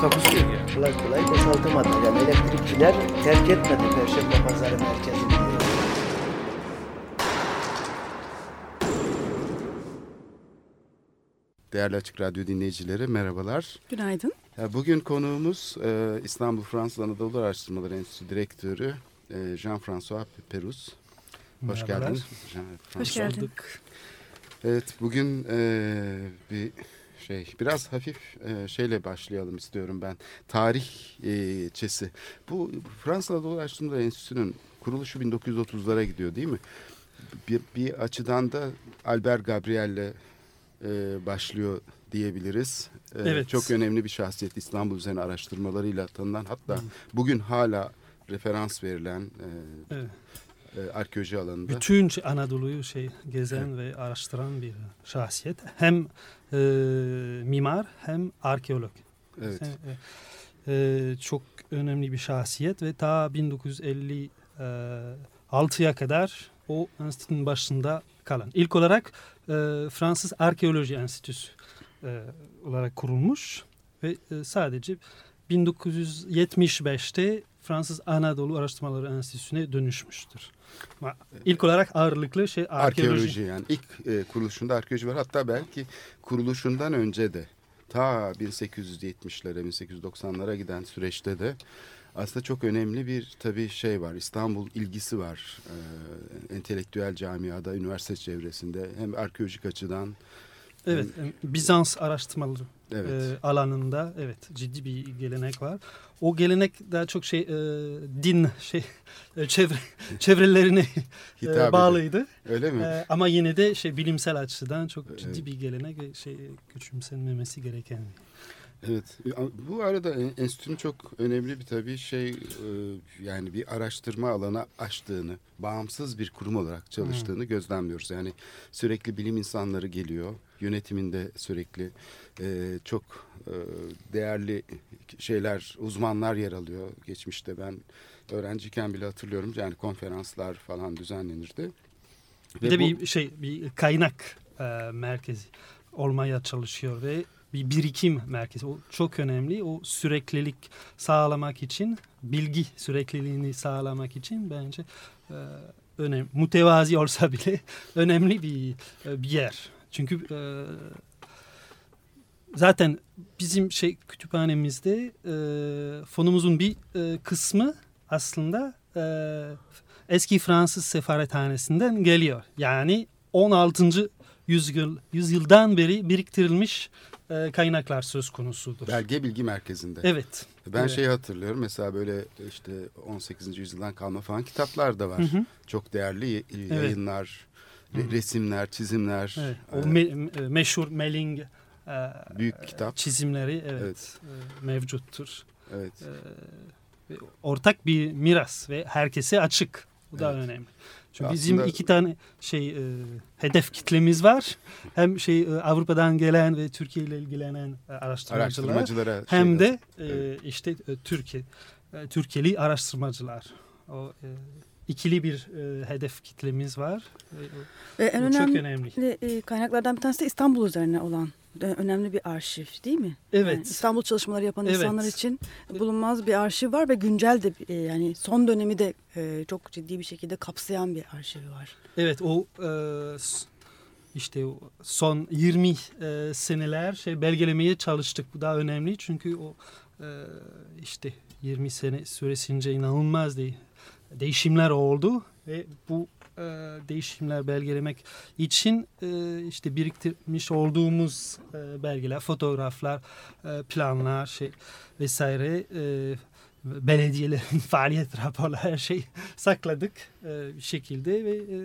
Takusuyor yani. kolay kolay boşaltamadı. Yani elektrikçiler terk etmedi Perşembe Pazarı merkezini. Değerli Açık Radyo dinleyicileri merhabalar. Günaydın. Bugün konuğumuz e, İstanbul Fransız Anadolu Araştırmaları Enstitüsü Direktörü e, Jean-François Perus. Hoş geldin. Hoş geldin. Evet bugün e, bir şey biraz hafif e, şeyle başlayalım istiyorum ben. Tarihçesi. Bu Fransız Anadolu Araştırmaları Enstitüsü'nün kuruluşu 1930'lara gidiyor değil mi? Bir, bir açıdan da Albert Gabriel'le e, başlıyor diyebiliriz. E, Evet. Çok önemli bir şahsiyet İstanbul üzerine araştırmalarıyla tanınan hatta bugün hala referans verilen e, Evet. E, arkeoloji alanında. Bütün Anadolu'yu şey gezen ve araştıran bir şahsiyet. Hem e, mimar hem arkeolog. Evet. Sen- e, e, çok önemli bir şahsiyet ve ta 1956'ya kadar o enstitünün başında kalan. İlk olarak e, Fransız Arkeoloji Enstitüsü e, olarak kurulmuş ve e, sadece 1975'te Fransız Anadolu Araştırmaları Enstitüsü'ne dönüşmüştür. Ama İlk olarak ağırlıklı şey arkeoloji. Arkeoloji yani ilk e, kuruluşunda arkeoloji var. Hatta belki kuruluşundan önce de ta 1870'lere 1890'lara giden süreçte de aslında çok önemli bir tabii şey var. İstanbul ilgisi var. E, entelektüel camiada, üniversite çevresinde hem arkeolojik açıdan Evet, e, Bizans araştırmaları evet. e, alanında evet ciddi bir gelenek var. O gelenek daha çok şey e, din şey e, çevre çevrelerine e, bağlıydı. Öyle mi? E, ama yine de şey bilimsel açıdan çok Evet. ciddi bir gelenek ve şey küçümsenmemesi gereken. Evet. Bu arada en- enstitünün çok önemli bir tabii şey e, yani bir araştırma alanı açtığını, bağımsız bir kurum olarak çalıştığını gözlemliyoruz. Yani sürekli bilim insanları geliyor. Yönetiminde sürekli e, çok e, değerli şeyler, uzmanlar yer alıyor. Geçmişte ben öğrenciyken bile hatırlıyorum. Yani konferanslar falan düzenlenirdi. Bir Ve de bu- bir şey bir kaynak e, merkezi olmaya çalışıyor ve bir birikim merkezi. O çok önemli. O süreklilik sağlamak için, bilgi sürekliliğini sağlamak için bence e, önemli. Mütevazi olsa bile önemli bir e, bir yer. Çünkü e, zaten bizim şey kütüphanemizde e, fonumuzun bir e, kısmı aslında e, eski Fransız sefarethanesinden geliyor. Yani 16. yüzyıl yüzyıldan beri biriktirilmiş e, kaynaklar söz konusudur. Belge Bilgi Merkezi'nde. Evet. Ben Evet. şeyi hatırlıyorum mesela böyle işte 18. yüzyıldan kalma falan kitaplar da var. Hı hı. Çok değerli yayınlar, re- resimler, çizimler. Evet. O e, me- e, meşhur Melling Büyük kitap. çizimleri evet, Evet. mevcuttur. evet. Ve ortak bir miras ve herkese açık. Bu da Evet. önemli. Çünkü Aslında- bizim iki tane şey e, hedef kitlemiz var. Hem şey e, Avrupa'dan gelen ve Türkiye ile ilgilenen e, araştırmacılar Araştırmacılara hem şey de lazım. e, Evet. işte e, Türkiye e, Türkiye'li araştırmacılar. O e, ikili bir e, hedef kitlemiz var. E, Ve en bu çok önemli önemli. e, kaynaklardan bir tanesi de İstanbul üzerine olan önemli bir arşiv değil mi? Evet. Yani İstanbul çalışmaları yapan Evet. insanlar için bulunmaz bir arşiv var ve güncel de e, yani son dönemi de e, çok ciddi bir şekilde kapsayan bir arşivi var. Evet o e, işte son 20 e, seneler şey belgelemeye çalıştık. Bu daha önemli çünkü o işte 20 sene süresince inanılmaz değil, değişimler oldu ve bu e, değişimler belgelemek için e, işte biriktirmiş olduğumuz e, belgeler, fotoğraflar, e, planlar şey vesaire e, belediyelerin faaliyet raporları her şey sakladık e, bir şekilde ve e,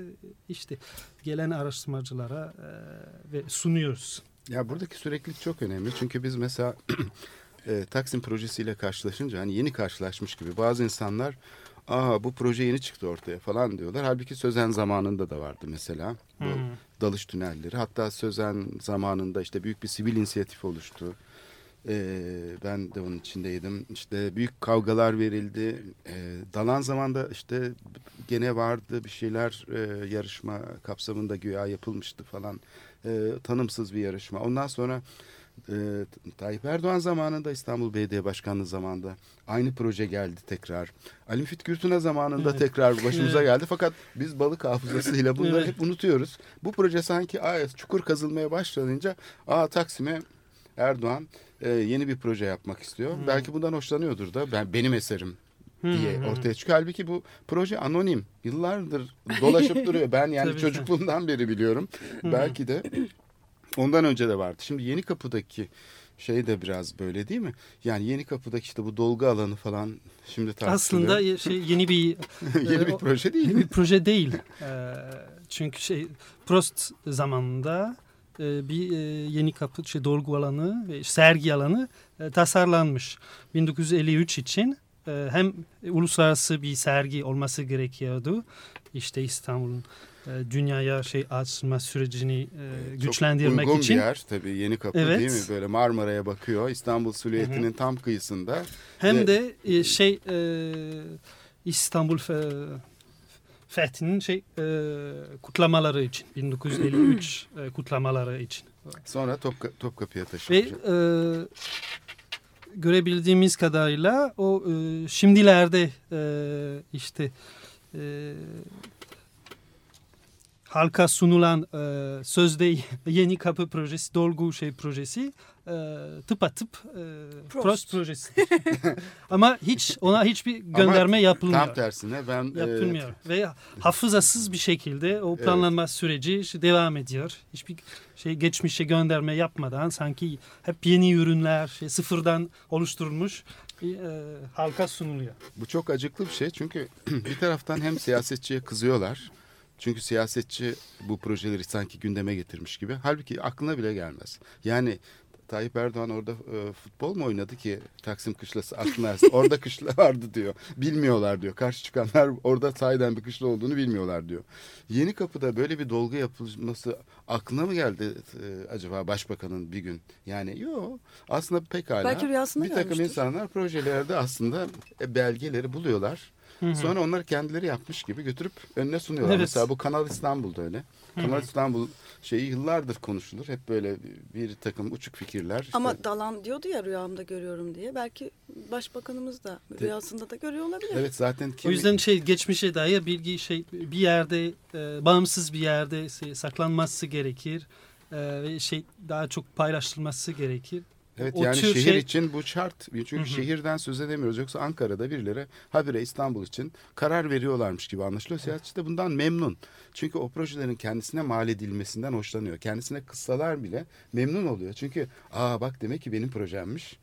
işte gelen araştırmacılara e, ve sunuyoruz. Ya buradaki süreklilik çok önemli. Çünkü biz mesela e, Taksim projesiyle karşılaşınca hani yeni karşılaşmış gibi bazı insanlar aa bu proje yeni çıktı ortaya falan diyorlar. Halbuki Sözen zamanında da vardı mesela bu Hı. dalış tünelleri. Hatta Sözen zamanında işte büyük bir sivil inisiyatif oluştu. Ee, ben de onun içindeydim. İşte büyük kavgalar verildi. Ee, dalan zamanda işte gene vardı bir şeyler e, yarışma kapsamında güya yapılmıştı falan. Ee, tanımsız bir yarışma. Ondan sonra e, Tayyip Erdoğan zamanında İstanbul Belediye Başkanlığı zamanında aynı proje geldi tekrar. Ali Müfit Gürtün'e zamanında Evet. tekrar başımıza Evet. geldi. Fakat biz balık hafızasıyla bunları Evet. hep unutuyoruz. Bu proje sanki aa, çukur kazılmaya başlayınca aa Taksim'e Erdoğan e, yeni bir proje yapmak istiyor. Hmm. Belki bundan hoşlanıyordur da ben benim eserim diye Hı hı. ortaya çıkıyor. Halbuki bu proje anonim. Yıllardır dolaşıp duruyor. Ben yani çocukluğumdan beri biliyorum. Belki de ondan önce de vardı. Şimdi Yeni Kapı'daki şey de biraz böyle değil mi? Yani Yeni Kapı'daki işte bu dolgu alanı falan şimdi tartışılıyor. Aslında şey yeni bir yeni bir o- proje değil yeni bir proje değil. Çünkü şey Prost zamanında e, bir e, yeni kapı şey dolgu alanı ve sergi alanı e, tasarlanmış. 1953 için e, hem uluslararası bir sergi olması gerekiyordu. İşte İstanbul'un e, dünyaya şey açma sürecini e, Çok güçlendirmek uygun için bir yer tabii Yeni Kapı Evet. değil mi? Böyle Marmara'ya bakıyor. İstanbul silüetinin tam kıyısında. hem Ve- de e, şey e, İstanbul fe- fethinin şey e, kutlamaları için 1953 e, kutlamaları için Sonra Topka, Topkapı'ya ve taşınacak. e, görebildiğimiz kadarıyla o e, şimdilerde e, işte e, halka sunulan e, sözde yeni kapı projesi, dolgu şey projesi e, tıpatıp e, Prost. Prost projesi. Ama hiç ona hiçbir gönderme yapılmıyor. Tam tersine ben e, Yapılmıyor. Ve hafızasız bir şekilde o planlanma süreci işte devam ediyor. Hiçbir şey geçmişe gönderme yapmadan sanki hep yeni ürünler şey, sıfırdan oluşturulmuş e, halka sunuluyor. Bu çok acıklı bir şey çünkü bir taraftan hem siyasetçiye kızıyorlar. Çünkü siyasetçi bu projeleri sanki gündeme getirmiş gibi. Halbuki aklına bile gelmez. Yani Tayyip Erdoğan orada e, futbol mu oynadı ki Taksim Kışlası aklına. Orada kışla vardı diyor. Bilmiyorlar diyor. Karşı çıkanlar orada sahiden bir kışla olduğunu bilmiyorlar diyor. Yeni Kapı'da böyle bir dolgu yapılması aklına mı geldi e, acaba başbakanın bir gün? Yani yok. Aslında pekala. Belki bir takım insanlar projelerde aslında e, belgeleri buluyorlar. Sonra onlar kendileri yapmış gibi götürüp önüne sunuyorlar. Evet. Mesela bu Kanal İstanbul'da öyle. Kanal İstanbul şeyi yıllardır konuşulur. Hep böyle bir takım uçuk fikirler. işte. Ama Dalan diyordu ya rüyamda görüyorum diye. Belki başbakanımız da rüyasında da görüyor olabilir. Evet zaten O kimi, yüzden şey geçmişe dair bilgi şey bir yerde e, bağımsız bir yerde şey, saklanması gerekir. E, ve şey daha çok paylaşılması gerekir. Evet o yani şehir şey- için bu şart. Çünkü Hı hı. şehirden söz edemiyoruz. Yoksa Ankara'da birileri habire İstanbul için karar veriyorlarmış gibi anlaşılıyor. Siyasetçi de bundan memnun. Çünkü o projelerin kendisine mal edilmesinden hoşlanıyor. Kendisine kıssalar bile memnun oluyor. Çünkü aa bak demek ki benim projemmiş.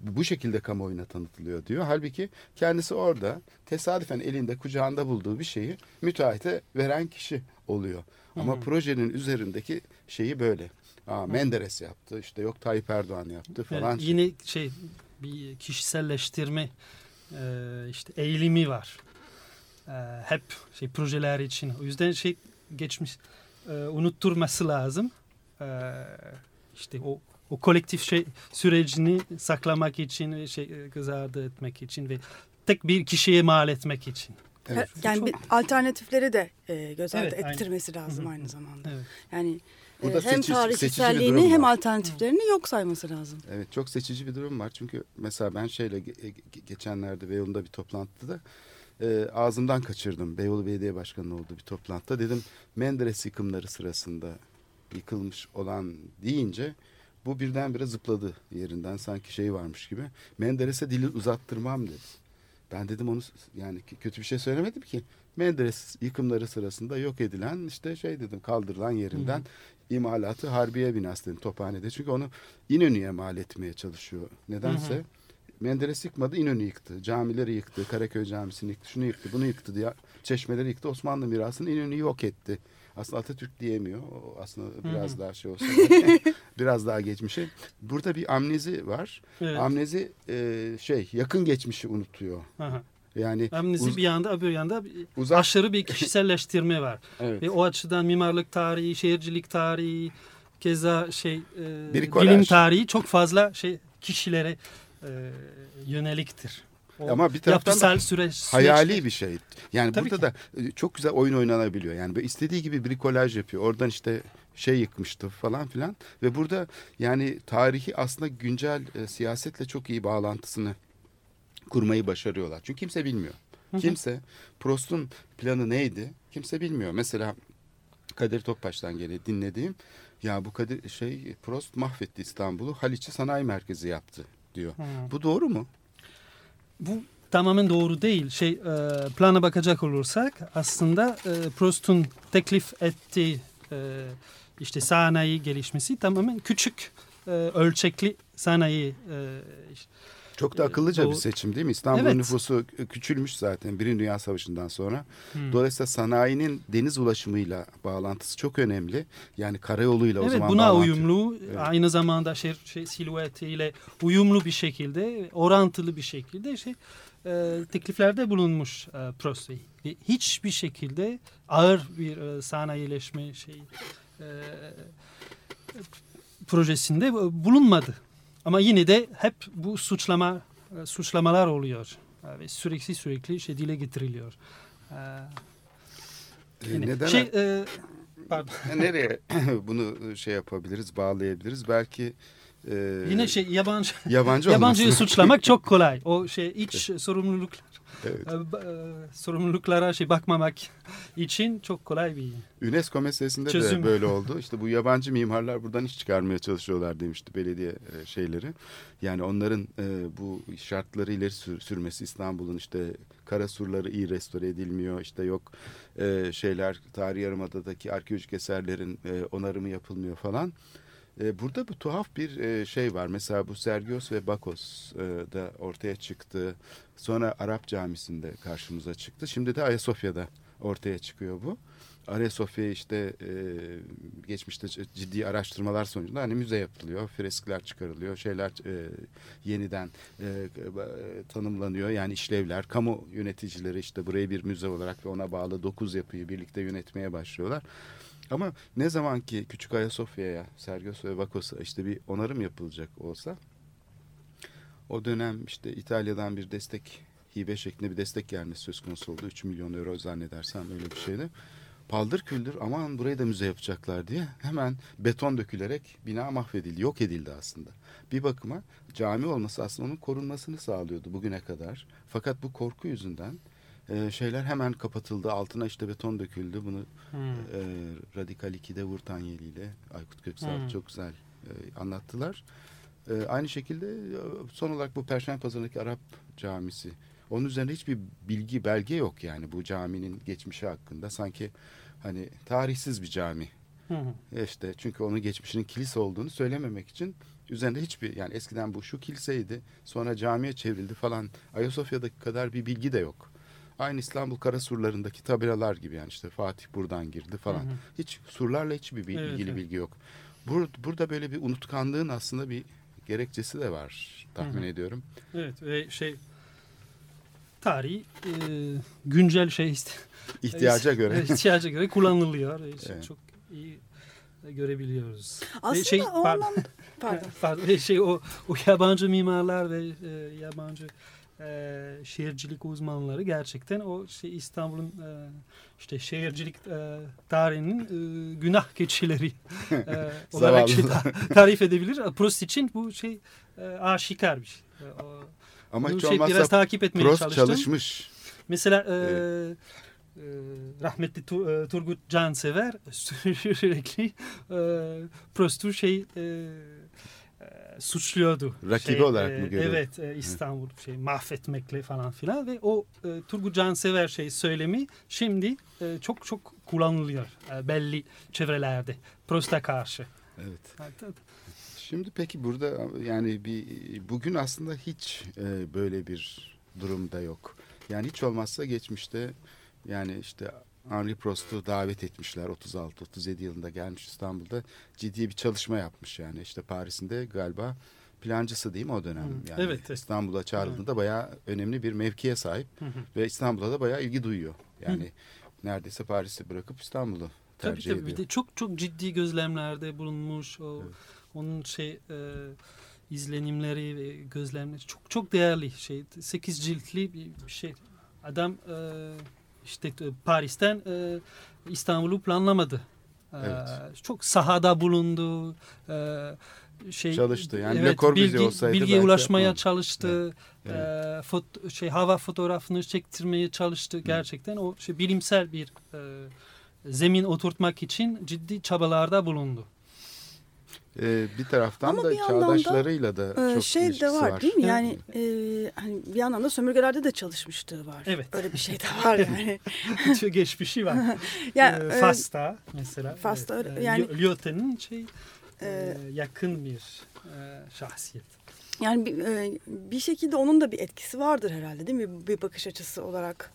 Bu şekilde kamuoyuna tanıtılıyor diyor. Halbuki kendisi orada tesadüfen elinde kucağında bulduğu bir şeyi müteahhite veren kişi oluyor. Ama projenin üzerindeki şeyi böyle. Aa, Menderes yaptı işte yok Tayyip Erdoğan yaptı falan. Evet, yine şey bir kişiselleştirme e, işte eğilimi var. E, hep şey projeler için. O yüzden şey geçmiş e, unutturması lazım. İşte o o kolektif şey sürecini saklamak için şey e, göz ardı etmek için ve tek bir kişiye mal etmek için. Evet. yani bir alternatifleri de e, göz ardı Evet, aynı. ettirmesi lazım Hı hı. aynı zamanda. Evet. Yani Burada hem seçici- tarihselliğini hem alternatiflerini yok sayması lazım. Evet çok seçici bir durum var. Çünkü mesela ben şeyle ge- geçenlerde Beyoğlu'nda bir toplantıda e, ağzımdan kaçırdım. Beyoğlu Belediye Başkanı olduğu bir toplantıda dedim Menderes yıkımları sırasında yıkılmış olan deyince bu birdenbire zıpladı yerinden sanki şey varmış gibi. Menderes'e dili uzattırmam dedi. Ben dedim onu yani kötü bir şey söylemedim ki. Menderes yıkımları sırasında yok edilen işte şey dedim kaldırılan yerinden imalatı Harbiye binası dedim Tophane'de. Çünkü onu İnönü'ye mal etmeye çalışıyor. Nedense Menderes yıkmadı İnönü yıktı. Camileri yıktı. Karaköy camisini yıktı. Şunu yıktı bunu yıktı diye çeşmeleri yıktı. Osmanlı mirasını İnönü yok etti. Aslında Atatürk diyemiyor. O aslında biraz daha şey olsa biraz daha geçmişe. Burada bir amnezi var. Evet. Amnezi e, şey yakın geçmişi unutuyor. Aha. Yani Amnezi uz- bir yanda öbür yanda uzak aşırı bir kişiselleştirme var. evet. Ve o açıdan mimarlık tarihi, şehircilik tarihi, keza şey e, bilim tarihi çok fazla şey kişilere e, yöneliktir. O Ama bir taraftan da süreç hayali süreçte- bir şey. Yani Tabii burada da e, çok güzel oyun oynanabiliyor. Yani istediği gibi brikolaj yapıyor. Oradan işte şey yıkmıştı falan filan ve burada yani tarihi aslında güncel e, siyasetle çok iyi bağlantısını kurmayı başarıyorlar. Çünkü kimse bilmiyor. Hı hı. Kimse Prost'un planı neydi? Kimse bilmiyor. Mesela Kadir Topbaş'tan gene dinlediğim ya bu Kadir şey Prost mahvetti İstanbul'u Haliç'i sanayi merkezi yaptı diyor. Hı. Bu doğru mu? Bu tamamen doğru değil. Şey e, plana bakacak olursak aslında e, Prost'un teklif ettiği e, işte sanayi gelişmesi tamamen küçük e, ölçekli sanayi e, işte, Çok da akıllıca bir doğru. seçim değil mi? İstanbul'un Evet. nüfusu küçülmüş zaten Birinci Dünya Savaşı'ndan sonra. hmm. Dolayısıyla sanayinin deniz ulaşımıyla bağlantısı çok önemli. Yani karayoluyla o Evet zaman buna bağlantı. uyumlu Evet. aynı zamanda şey, şey silüetiyle uyumlu bir şekilde orantılı bir şekilde şey e, tekliflerde bulunmuş e, Prost Bey. Ve hiçbir şekilde ağır bir e, sanayileşme şey e, projesinde bulunmadı. Ama yine de hep bu suçlama e, suçlamalar oluyor E, ve sürekli sürekli şey dile getiriliyor. Ee, yine- neden? Şey, e, pardon. Nereye bunu şey yapabiliriz, bağlayabiliriz? Belki e, Yine şey yabancı yabancı yabancıyı suçlamak çok kolay. O şey iç sorumluluklar Evet. e, ba- e, sorumluluklara şey bakmamak için çok kolay bir. UNESCO meselesinde Çözüm. de böyle oldu. İşte bu yabancı mimarlar buradan iş çıkarmaya çalışıyorlar demişti belediye e, şeyleri. Yani onların e, bu şartları ileri sür- sürmesi İstanbul'un işte kara surları iyi restore edilmiyor. İşte yok şeyler tarihi yarımadadaki arkeolojik eserlerin onarımı yapılmıyor falan. E, burada bu tuhaf bir e, şey var. Mesela bu Sergios ve Bakos e, da ortaya çıktı. Sonra Arap Camisi'nde karşımıza çıktı. Şimdi de Ayasofya'da ortaya çıkıyor bu. Ayasofya işte e, geçmişte ciddi araştırmalar sonucunda hani müze yapılıyor, freskler çıkarılıyor, şeyler yeniden tanımlanıyor. Yani işlevler, kamu yöneticileri işte burayı bir müze olarak ve ona bağlı dokuz yapıyı birlikte yönetmeye başlıyorlar. Ama ne zaman ki Küçük Ayasofya'ya, Sergios ve Bakos'a işte bir onarım yapılacak olsa o dönem işte İtalya'dan bir destek hibe şeklinde bir destek gelmesi söz konusu oldu. 3 milyon euro zannedersem öyle bir şeydi. Paldır küldür aman burayı da müze yapacaklar diye hemen beton dökülerek bina mahvedildi, yok edildi aslında. Bir bakıma cami olması aslında onun korunmasını sağlıyordu bugüne kadar. Fakat bu korku yüzünden e, şeyler hemen kapatıldı. Altına işte beton döküldü. Bunu e, Radikal 2'de Vurtanyeli ile Aykut Köksal Hmm. çok güzel e, anlattılar. E, aynı şekilde e, son olarak bu Perşembe Pazarı'ndaki Arap Camisi. Onun üzerinde hiçbir bilgi, belge yok yani bu caminin geçmişi hakkında. Sanki hani tarihsiz bir cami. Hı hı. E İşte çünkü onun geçmişinin kilise olduğunu söylememek için üzerinde hiçbir yani eskiden bu şu kiliseydi sonra camiye çevrildi falan Ayasofya'daki kadar bir bilgi de yok. Aynı İstanbul Karasurlarındaki tabelalar gibi yani işte Fatih buradan girdi falan. Hı hı. Hiç surlarla hiçbir bil- Evet, ilgili evet. bilgi yok. Bur, burada böyle bir unutkanlığın aslında bir gerekçesi de var tahmin Hı hı. ediyorum. Evet ve şey tarihi e, güncel şey işte İhtiyaca göre. Evet, ihtiyaca göre kullanılıyor. E, Evet. Çok iyi görebiliyoruz. Ve Aslında şey, o pardon. Pardon. Şey o, o yabancı mimarlar ve e, yabancı e, şehircilik uzmanları gerçekten o şey İstanbul'un e, işte şehircilik e, tarihinin e, günah keçileri e, olarak şey, tarif edebilir. Prost için bu şey e, aşikar bir şey. E, o, Ama bu hiç şey olmazsa biraz takip etmeye Prost çalıştım. çalışmış. Mesela e, Evet. e, rahmetli e, Turgut Cansever sürekli e, Prost'u şey e, e, suçluyordu. Rakibi Şey, olarak e, mı görüyordu? Evet e, İstanbul şey mahvetmekle falan filan ve o e, Turgut Cansever şey söylemi şimdi e, çok çok kullanılıyor e, belli çevrelerde Prost'a karşı. Evet. Şimdi peki burada yani bir bugün aslında hiç e, böyle bir durumda yok. Yani hiç olmazsa geçmişte yani işte Henri Prost'u davet etmişler 36-37 yılında gelmiş İstanbul'da ciddi bir çalışma yapmış yani işte Paris'inde galiba plancısı değil mi o dönem? Hı, Yani evet, evet. İstanbul'a çağrıldığında bayağı önemli bir mevkiye sahip Hı hı. ve İstanbul'a da bayağı ilgi duyuyor. Yani neredeyse Paris'i bırakıp İstanbul'u Tabii tercih tabii ediyor. bir de çok çok ciddi gözlemlerde bulunmuş. O, Onun şey e, izlenimleri ve gözlemleri çok çok değerli şey. 8 ciltli bir bir şey. Adam e, işte e, Paris'ten e, İstanbul'u planlamadı. E, Evet. Çok sahada bulundu. E, şey Çalıştı. Yani Le Corbusier bilgi, olsaydı bilgiye ulaşmaya yapmazdı. çalıştı. Evet. E, fot- şey hava fotoğrafını çektirmeye çalıştı. Gerçekten o şey bilimsel bir e, zemin oturtmak için ciddi çabalarda bulundu. Ee, bir taraftan Ama da bir yandan da, çağdaşlarıyla da Ee, çok şey de ilişkisi var, değil mi? Yani e, hani bir yandan da sömürgelerde de çalışmışlığı var. Evet. Öyle bir şey de var yani. Geçmişi var. ya, Ee, e, Fas'ta mesela. Fas'ta evet, e, yani- Lyo- Lyote'nin şey e, e, yakın bir e, şahsiyet. yani bir, e, bir şekilde onun da bir etkisi vardır herhalde değil mi? Bir bakış açısı olarak.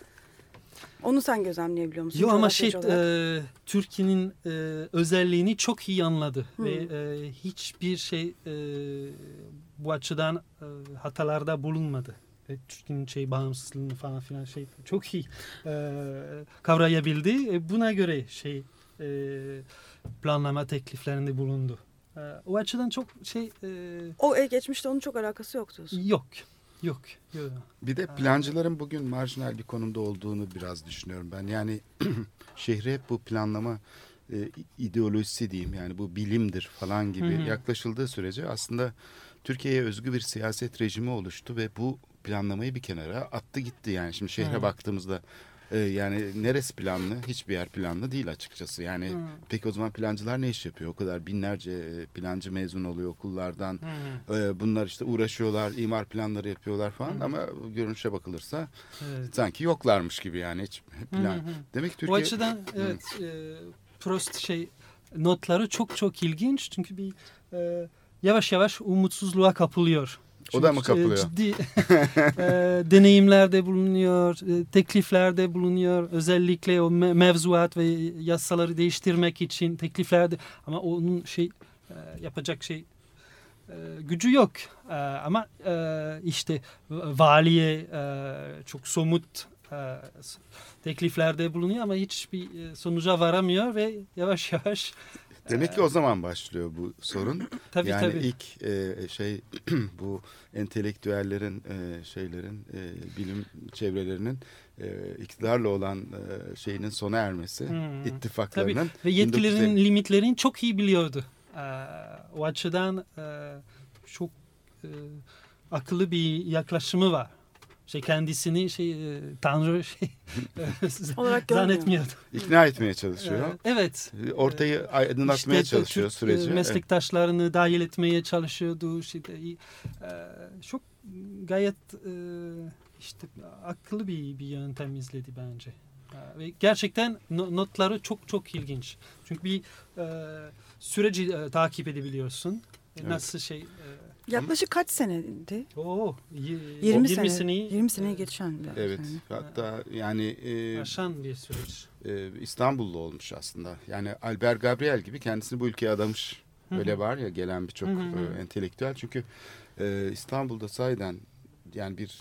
Onu sen gözlemleyebiliyor musun? Yo ama şey olarak? e, Türkiye'nin e, özelliğini çok iyi anladı Hı. ve e, hiçbir şey e, bu açıdan e, hatalarda bulunmadı. Ve Türkiye'nin şey bağımsızlığını falan filan şey çok iyi e, kavrayabildi. E, buna göre şey e, planlama tekliflerinde bulundu. E, o açıdan çok şey e, O e, geçmişte onun çok alakası yok diyorsun. yok. Yok. yok. Bir de plancıların bugün marjinal bir konumda olduğunu biraz düşünüyorum ben. Yani şehre hep bu planlama e, ideolojisi diyeyim yani bu bilimdir falan gibi Hı hı. yaklaşıldığı sürece aslında Türkiye'ye özgü bir siyaset rejimi oluştu ve bu planlamayı bir kenara attı gitti. Yani şimdi şehre Hı. baktığımızda e, yani neresi planlı? Hiçbir yer planlı değil açıkçası. Yani Hı. peki o zaman plancılar ne iş yapıyor? O kadar binlerce e, plancı mezun oluyor okullardan. Hı. Ee, bunlar işte uğraşıyorlar, imar planları yapıyorlar falan ama görünüşe bakılırsa Evet. sanki yoklarmış gibi yani hiç plan. Hı hı. Demek ki Türkiye açıdan evet e, Prost şey notları çok çok ilginç çünkü bir e, yavaş yavaş umutsuzluğa kapılıyor. O da mı Çünkü, e, kapılıyor? Ciddi e, deneyimlerde bulunuyor, e, tekliflerde bulunuyor. Özellikle o me- mevzuat ve yasaları değiştirmek için tekliflerde ama onun şey yapacak şey gücü yok. Ama işte valiye çok somut tekliflerde bulunuyor ama hiçbir sonuca varamıyor ve yavaş yavaş demek ki o zaman başlıyor bu sorun. tabii yani tabii. ilk e, şey bu entelektüellerin e, şeylerin e, bilim çevrelerinin e, iktidarla olan e, şeyinin sona ermesi, Hmm. Tabii ittifaklarının ve yetkilerinin 1950 limitlerini çok iyi biliyordu. Ee, o açıdan e, çok e, akıllı bir yaklaşımı var. Şey kendisini şey e, tanrı şey Olarak zannetmiyordu. ikna etmeye çalışıyor. Evet. Ortayı aydınlatmaya İşte çalışıyor Türk, e, süreci. Evet. Meslektaşlarını dahil etmeye çalışıyordu. İşte, e, çok gayet e, işte akıllı bir, bir yöntem izledi bence. E, Ve gerçekten no- notları çok çok ilginç. Çünkü bir e, süreci e, takip edebiliyorsun. E, Evet. Nasıl şey... E, Yaklaşık kaç senedi? Oo, y- 20, 20 sene. seneyi 20 seneyi e, geçen. bir Evet. sene. Hatta yani e, aşan bir süreç. e, İstanbullu olmuş aslında. Yani Albert Gabriel gibi kendisini bu ülkeye adamış. Hı hı. Öyle var ya gelen birçok e, entelektüel. Çünkü e, İstanbul'da sahiden yani bir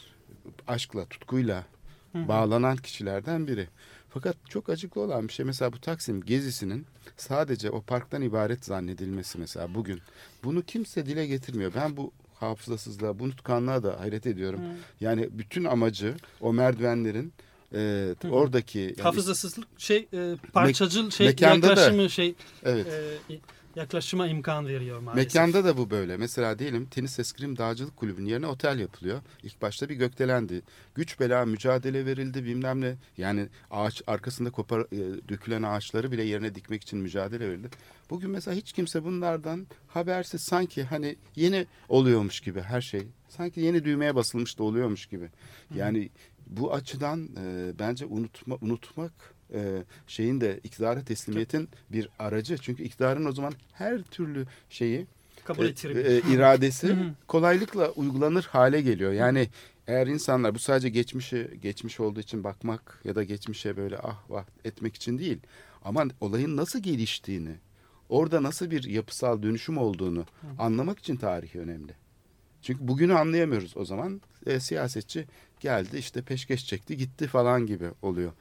aşkla, tutkuyla Hı hı. bağlanan kişilerden biri. Fakat çok acıklı olan bir şey mesela bu Taksim gezisinin sadece o parktan ibaret zannedilmesi mesela bugün. Bunu kimse dile getirmiyor. Ben bu hafızasızlığa, bu unutkanlığa da hayret ediyorum. Hı. Yani bütün amacı o merdivenlerin e, Hı oradaki yani Hafızasızlık şey e, parçacıl şey mekanda da- yaklaşımı şey evet e, yaklaşıma imkan veriyor maalesef. Mekanda da bu böyle. Mesela diyelim tenis eskrim dağcılık kulübünün yerine otel yapılıyor. İlk başta bir gökdelendi. Güç bela mücadele verildi bilmem ne. Yani ağaç arkasında kopar e, dökülen ağaçları bile yerine dikmek için mücadele verildi. Bugün mesela hiç kimse bunlardan habersiz sanki hani yeni oluyormuş gibi her şey. Sanki yeni düğmeye basılmış da oluyormuş gibi. Yani bu açıdan e, bence unutma, unutmak e, şeyin de iktidara teslimiyetin bir aracı. Çünkü iktidarın o zaman her türlü şeyi kabul e, e, iradesi Hı hı. kolaylıkla uygulanır hale geliyor. Yani eğer insanlar bu sadece geçmişi geçmiş olduğu için bakmak ya da geçmişe böyle ah vah etmek için değil. Ama olayın nasıl geliştiğini, orada nasıl bir yapısal dönüşüm olduğunu anlamak için tarih önemli. Çünkü bugünü anlayamıyoruz o zaman. E, siyasetçi geldi işte peşkeş çekti gitti falan gibi oluyor.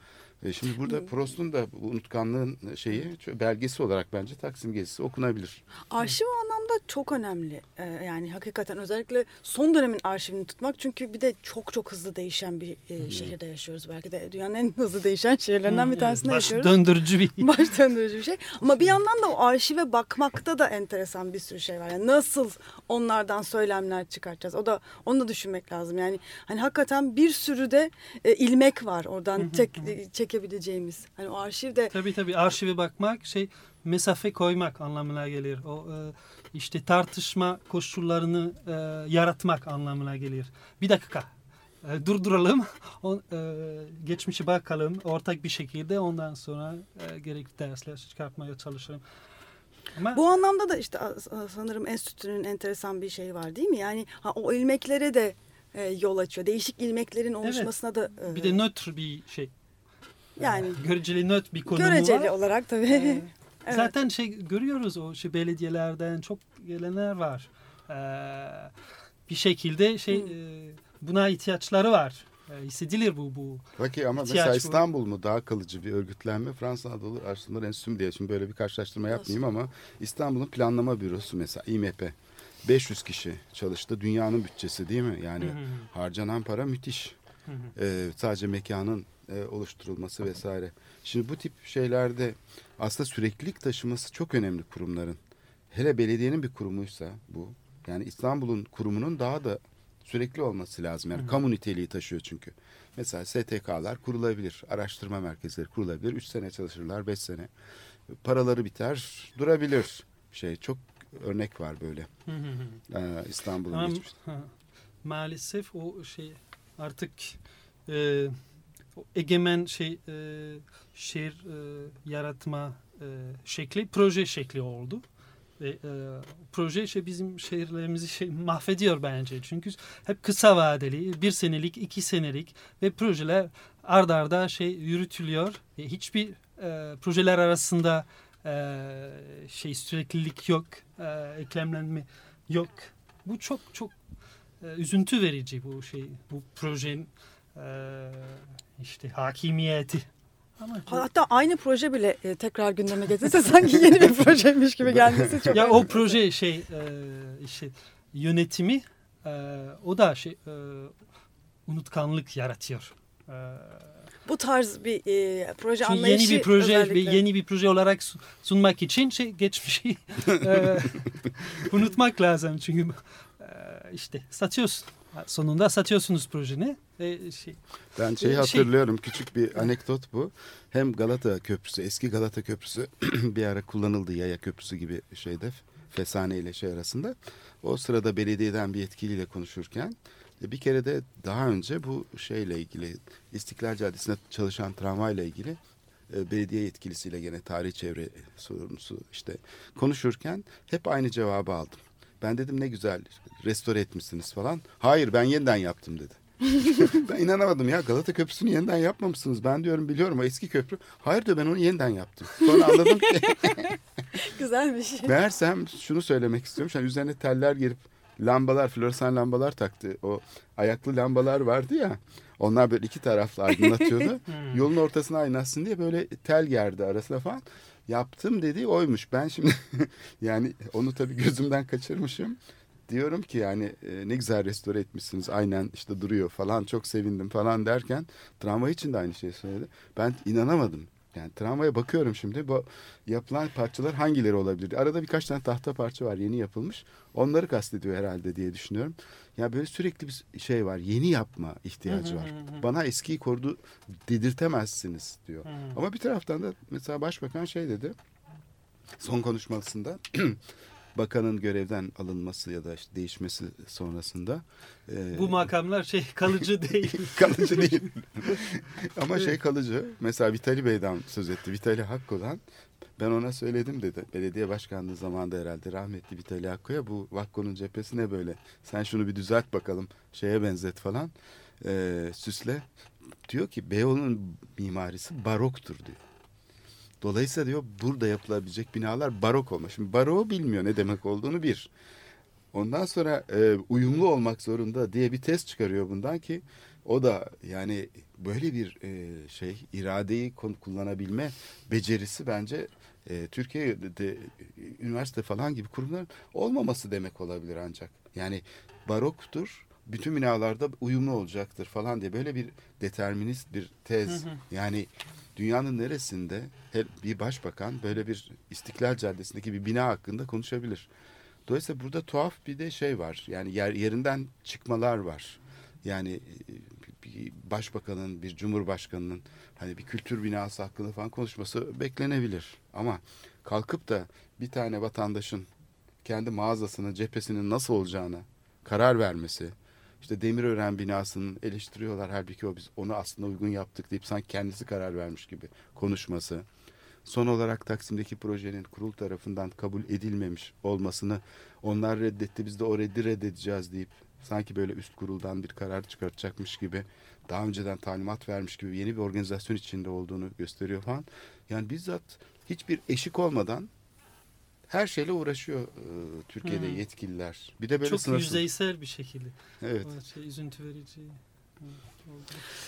E, şimdi burada Prost'un da bu unutkanlığın şeyi belgesi olarak bence Taksim gezisi okunabilir. Arşiv o anlamda çok önemli. Ee, yani hakikaten özellikle son dönemin arşivini tutmak çünkü bir de çok çok hızlı değişen bir e, şehirde yaşıyoruz. Belki de dünyanın en hızlı değişen şehirlerinden bir tanesinde Baş yaşıyoruz. döndürücü bir Baş döndürücü bir şey. Ama bir yandan da o arşive bakmakta da enteresan bir sürü şey var. Yani nasıl onlardan söylemler çıkartacağız? O da onu da düşünmek lazım. Yani hani hakikaten bir sürü de e, ilmek var oradan çek, çekebileceğimiz. Hani o arşivde Tabii tabii arşive bakmak şey mesafe koymak anlamına gelir. O e, işte tartışma koşullarını e, yaratmak anlamına gelir. Bir dakika e, durduralım, o, e, geçmişe bakalım ortak bir şekilde ondan sonra e, gerekli dersler çıkartmaya çalışalım. Ama Bu anlamda da işte sanırım enstitünün enteresan bir şeyi var değil mi? Yani ha, o ilmeklere de e, yol açıyor. Değişik ilmeklerin oluşmasına da e, bir de nötr bir şey. yani Göreceli nötr bir konumu göreceli var. olarak tabii. Ee, Evet. Zaten şey görüyoruz o şey belediyelerden çok gelenler var. Ee, bir şekilde şey Hmm. e, buna ihtiyaçları var. Ee, hissedilir bu bu. Peki ama mesela bu. İstanbul mu daha kalıcı bir örgütlenme Fransa Anadolu Araştırmaları Enstitüsü diye şimdi böyle bir karşılaştırma yapmayayım ama İstanbul'un planlama bürosu mesela İMP 500 kişi çalıştı. Dünyanın bütçesi değil mi? Yani Hı hı. harcanan para müthiş. Hı hı. Ee, sadece mekanın e, oluşturulması vesaire. Şimdi bu tip şeylerde aslında süreklilik taşıması çok önemli kurumların. Hele belediyenin bir kurumuysa bu. Yani İstanbul'un kurumunun daha da sürekli olması lazım. Yani kamu niteliği taşıyor çünkü. Mesela STK'lar kurulabilir, araştırma merkezleri kurulabilir. Üç sene çalışırlar, beş sene. Paraları biter, durabilir. Şey çok örnek var böyle Hı hı hı. ee, İstanbul'un geçmişte. ha, maalesef o şey artık e, egemen şey e, şehir e, yaratma e, şekli proje şekli oldu. Ve e, proje şey bizim şehirlerimizi şey mahvediyor bence. Çünkü hep kısa vadeli, bir senelik, iki senelik ve projeler ard arda şey yürütülüyor. Ve hiçbir e, projeler arasında e, şey süreklilik yok, e, eklemlenme yok. Bu çok çok e, üzüntü verici bu şey, bu projenin e, işte hakimiyeti. Ama Hatta aynı proje bile e, tekrar gündeme getirse sanki yeni bir projeymiş gibi gelmesi çok ya o proje şey e, işte yönetimi e, o da şey e, unutkanlık yaratıyor. E, bu tarz bir e, proje çünkü anlayışı yeni bir proje özellikle. bir yeni bir proje olarak su- sunmak için şey geçmişi e, unutmak lazım çünkü e, işte satıyorsun sonunda satıyorsunuz projeni ve şey Ben şeyi Şey- hatırlıyorum küçük bir anekdot bu. Hem Galata Köprüsü eski Galata Köprüsü bir ara kullanıldı yaya köprüsü gibi şeyde Fesane ile şey arasında. O sırada belediyeden bir yetkiliyle konuşurken e, bir kere de daha önce bu şeyle ilgili İstiklal Caddesi'nde çalışan tramvayla ilgili e, belediye yetkilisiyle gene tarih çevre sorumlusu işte konuşurken hep aynı cevabı aldım. Ben dedim ne güzel restore etmişsiniz falan. Hayır ben yeniden yaptım dedi. ben inanamadım ya Galata Köprüsü'nü yeniden yapmamışsınız. Ben diyorum biliyorum o eski köprü. Hayır diyor ben onu yeniden yaptım. Sonra anladım ki Güzelmiş. meğersem şunu söylemek istiyorum. Yani üzerine teller girip lambalar, floresan lambalar taktı. O ayaklı lambalar vardı ya. Onlar böyle iki taraflı aydınlatıyordu. Yolun ortasına aydınlatsın diye böyle tel gerdi arasına falan. Yaptım dediği oymuş. Ben şimdi yani onu tabii gözümden kaçırmışım. Diyorum ki yani e, ne güzel restore etmişsiniz aynen işte duruyor falan çok sevindim falan derken tramvay için de aynı şeyi söyledi. Ben inanamadım. Yani tramvaya bakıyorum şimdi bu yapılan parçalar hangileri olabilir? Arada birkaç tane tahta parça var yeni yapılmış. Onları kastediyor herhalde diye düşünüyorum. Ya böyle sürekli bir şey var. Yeni yapma ihtiyacı var. Bana eskiyi korudu dedirtemezsiniz diyor. Ama bir taraftan da mesela başbakan şey dedi. Son konuşmasında bakanın görevden alınması ya da işte değişmesi sonrasında e, bu makamlar şey kalıcı değil. kalıcı değil. Ama şey kalıcı. Mesela Vitali Bey'den söz etti. Vitali Hakko'dan. Ben ona söyledim dedi. Belediye başkanlığı zamanında herhalde rahmetli Vitali Hakko'ya bu Vakko'nun cephesi ne böyle? Sen şunu bir düzelt bakalım. Şeye benzet falan. Ee, süsle. Diyor ki Beyoğlu'nun mimarisi baroktur diyor. Dolayısıyla diyor burada yapılabilecek binalar barok olmuş. Şimdi baroğu bilmiyor ne demek olduğunu bir. Ondan sonra e, uyumlu olmak zorunda diye bir test çıkarıyor bundan ki o da yani böyle bir e, şey iradeyi kullanabilme becerisi bence e, Türkiye'de üniversite falan gibi kurumların olmaması demek olabilir ancak. Yani baroktur, bütün binalarda uyumlu olacaktır falan diye böyle bir determinist bir tez. Yani dünyanın neresinde bir başbakan böyle bir İstiklal Caddesi'ndeki bir bina hakkında konuşabilir? Dolayısıyla burada tuhaf bir de şey var. Yani yer, yerinden çıkmalar var. Yani e, bir başbakanın, bir cumhurbaşkanının hani bir kültür binası hakkında falan konuşması beklenebilir. Ama kalkıp da bir tane vatandaşın kendi mağazasının, cephesinin nasıl olacağına karar vermesi, işte Demirören binasının eleştiriyorlar halbuki o biz onu aslında uygun yaptık deyip sanki kendisi karar vermiş gibi konuşması. Son olarak Taksim'deki projenin kurul tarafından kabul edilmemiş olmasını onlar reddetti biz de o reddi reddedeceğiz deyip sanki böyle üst kuruldan bir karar çıkartacakmış gibi daha önceden talimat vermiş gibi yeni bir organizasyon içinde olduğunu gösteriyor falan. Yani bizzat hiçbir eşik olmadan her şeyle uğraşıyor e, Türkiye'de Hmm. yetkililer. Bir de böyle Çok sınırsız. yüzeysel bir şekilde. Evet. O şey üzüntü verici.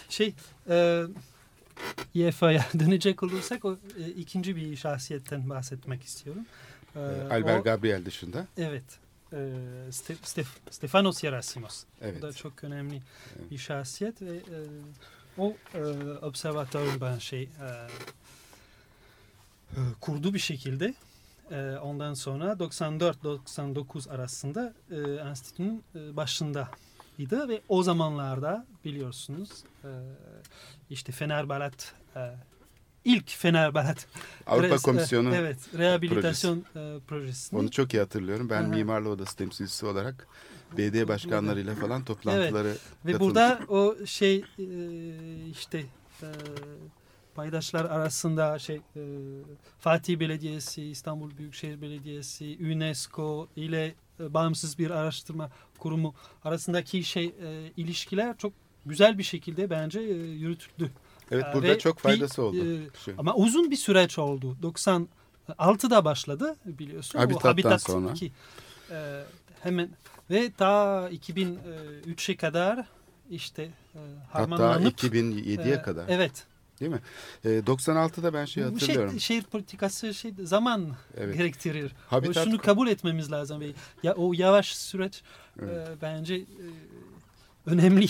Şey e, YFA'ya dönecek olursak o e, ikinci bir şahsiyetten bahsetmek istiyorum. E, Albert o- Gabriel dışında. Evet. E, Ste- Stef- Stefanos Yerasimos. Evet. Bu da çok önemli Evet. bir şahsiyet ve e, o e, observatörün ben şey e, e, kurdu bir şekilde. E, ondan sonra 94-99 arasında e, enstitünün e, başındaydı ve o zamanlarda biliyorsunuz e, işte Fenerbahçe e, ilk Fenerbahçe Avrupa Res- Komisyonu evet rehabilitasyon e, projesini onu çok iyi hatırlıyorum. Ben hı. Mimarlı Odası temsilcisi olarak BD başkanlarıyla falan toplantıları Ve katılmıştım. burada o şey e, işte e, paydaşlar arasında şey e, Fatih Belediyesi, İstanbul Büyükşehir Belediyesi, UNESCO ile e, bağımsız bir araştırma kurumu arasındaki şey e, ilişkiler çok güzel bir şekilde bence e, yürütüldü. Evet E, burada ve çok bir, faydası oldu. e. Ama uzun bir süreç oldu. 96'da başladı biliyorsun. O Habitat'tan Habitat sonra. iki, e, hemen ve ta 2003'e kadar işte e, Hatta harmanlanıp 2007'ye e, kadar. Evet. Değil mi? E, 96'da ben şey Bu hatırlıyorum. Şey, şehir politikası şey zaman Evet. gerektirir. Habitat- Şunu kabul etmemiz lazım ve ya o yavaş süreç Evet. e, bence e, önemli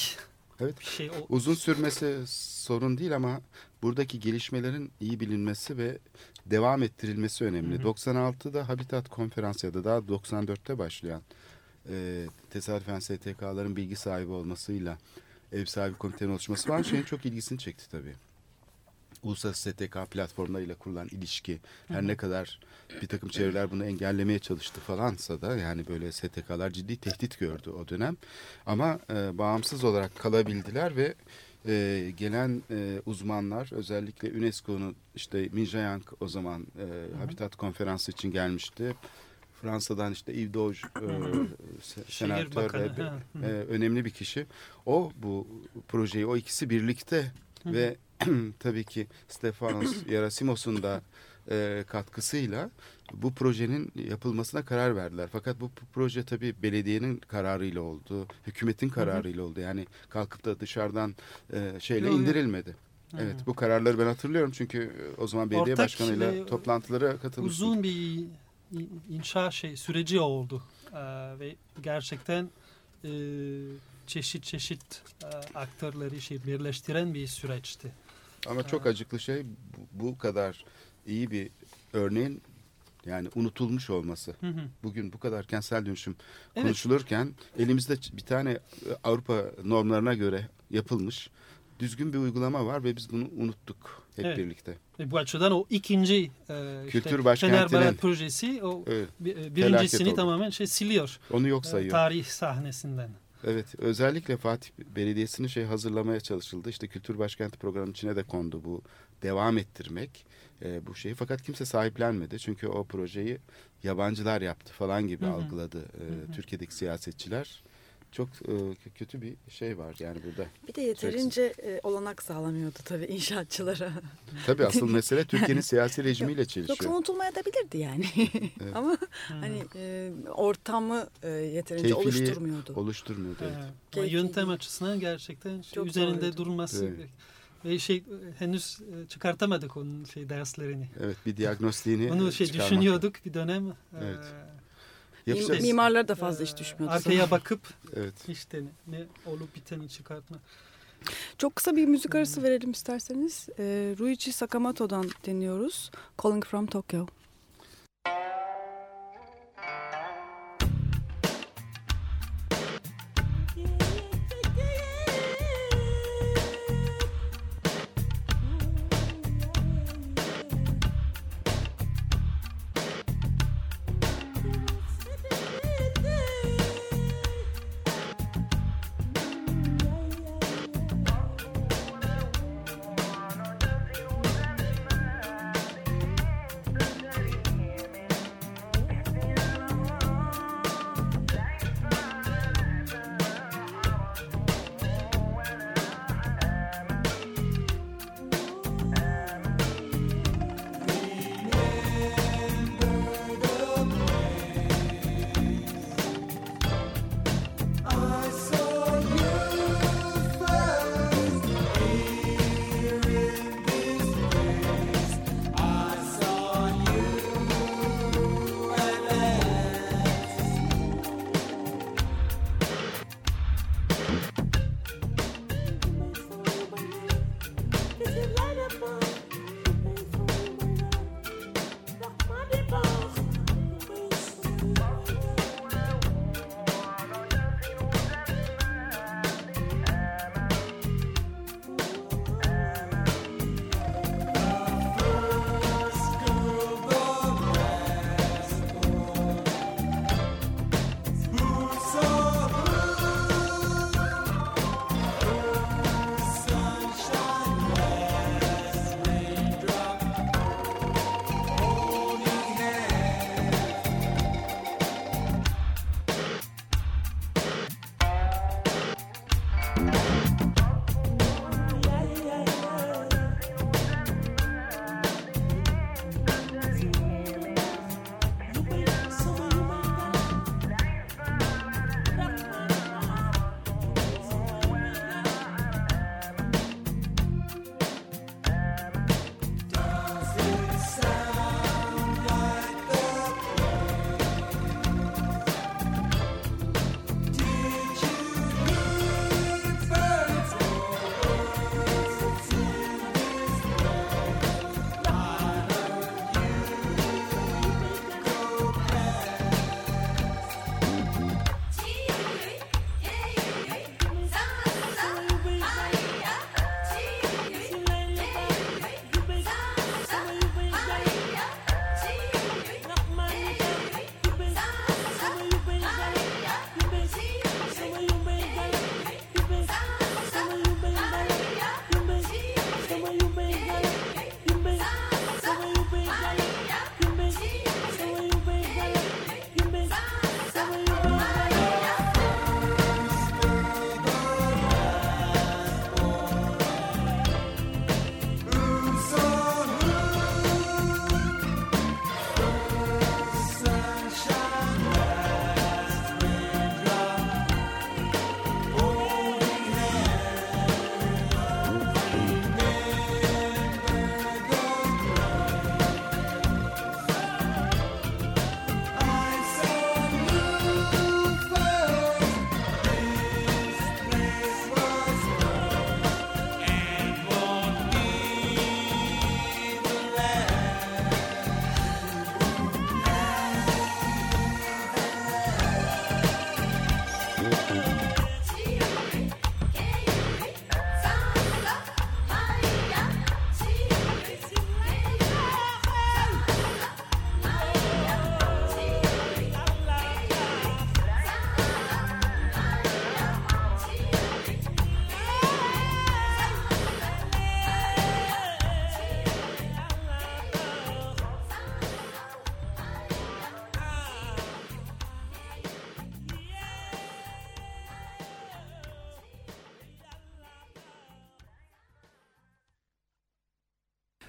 Evet. bir şey. O, Uzun sürmesi sorun değil ama buradaki gelişmelerin iyi bilinmesi ve devam ettirilmesi önemli. Hı hı. 96'da Habitat Konferansı ya da daha 94'te başlayan e, tesadüfen STK'ların bilgi sahibi olmasıyla ev sahibi komitenin oluşması falan şeyin çok ilgisini çekti tabii. Uluslararası STK platformlarıyla kurulan ilişki her ne kadar bir takım çevreler bunu engellemeye çalıştı falansa da yani böyle STK'lar ciddi tehdit gördü o dönem. Ama e, bağımsız olarak kalabildiler ve e, gelen e, uzmanlar özellikle UNESCO'nun işte Minjayang o zaman e, Habitat Konferansı için gelmişti. Fransa'dan işte Yves Doge, e, senatör ve e, önemli bir kişi. O bu projeyi, o ikisi birlikte ve tabii ki Stefanos Yerasimos'un da e, katkısıyla bu projenin yapılmasına karar verdiler. Fakat bu proje tabii belediyenin kararıyla oldu, hükümetin kararıyla oldu. Yani kalkıp da dışarıdan e, şeyle indirilmedi. Evet bu kararları ben hatırlıyorum çünkü e, o zaman belediye Ortak, başkanıyla e, toplantılara katılmıştım. uzun bir in- inşa şey süreci oldu Ee, ve gerçekten e, çeşit çeşit e, aktörleri şey birleştiren bir süreçti. Ama çok acıklı şey bu, bu kadar iyi bir örneğin yani unutulmuş olması. Hı hı. Bugün bu kadar kentsel dönüşüm Evet. konuşulurken elimizde bir tane e, Avrupa normlarına göre yapılmış düzgün bir uygulama var ve biz bunu unuttuk hep Evet. birlikte. Ve bu açıdan o ikinci e, Kültür işte Fenerbahçe projesi o Evet. e, birincisini tamamen şey siliyor Onu yok e, sayıyor. tarih sahnesinden. Evet, özellikle Fatih Belediyesi'ni şey hazırlamaya çalışıldı. İşte Kültür Başkenti programının içine de kondu bu devam ettirmek e, bu şeyi. Fakat kimse sahiplenmedi. Çünkü o projeyi yabancılar yaptı falan gibi Hı hı. algıladı e, Türkiye'deki siyasetçiler. Çok e, kötü bir şey var yani burada. Bir de yeterince e, olanak sağlamıyordu tabii inşaatçılara. Tabii asıl mesele Türkiye'nin siyasi rejimiyle Yoksa çelişiyor. unutulmaya da bilirdi yani. Evet. Ama hani e, ortamı e, yeterince Keyfiliği oluşturmuyordu. oluşturmuyordu. Evet. Evet. Ama yöntem açısından gerçekten şey, Çok üzerinde zorluydu. durması Evet. ve şey e, henüz e, çıkartamadık onun şey derslerini. Evet bir diagnostiğini Onu şey çıkarmak. düşünüyorduk bir dönem. Evet. Ee, Yapacağız. Mim- Mimarlara da fazla iş düşmüyordu. Arkaya bakıp Evet. işte ne, ne olup biteni çıkartma. Çok kısa bir müzik arası verelim isterseniz. E, Ruichi Sakamoto'dan dinliyoruz. Calling from Tokyo. Thank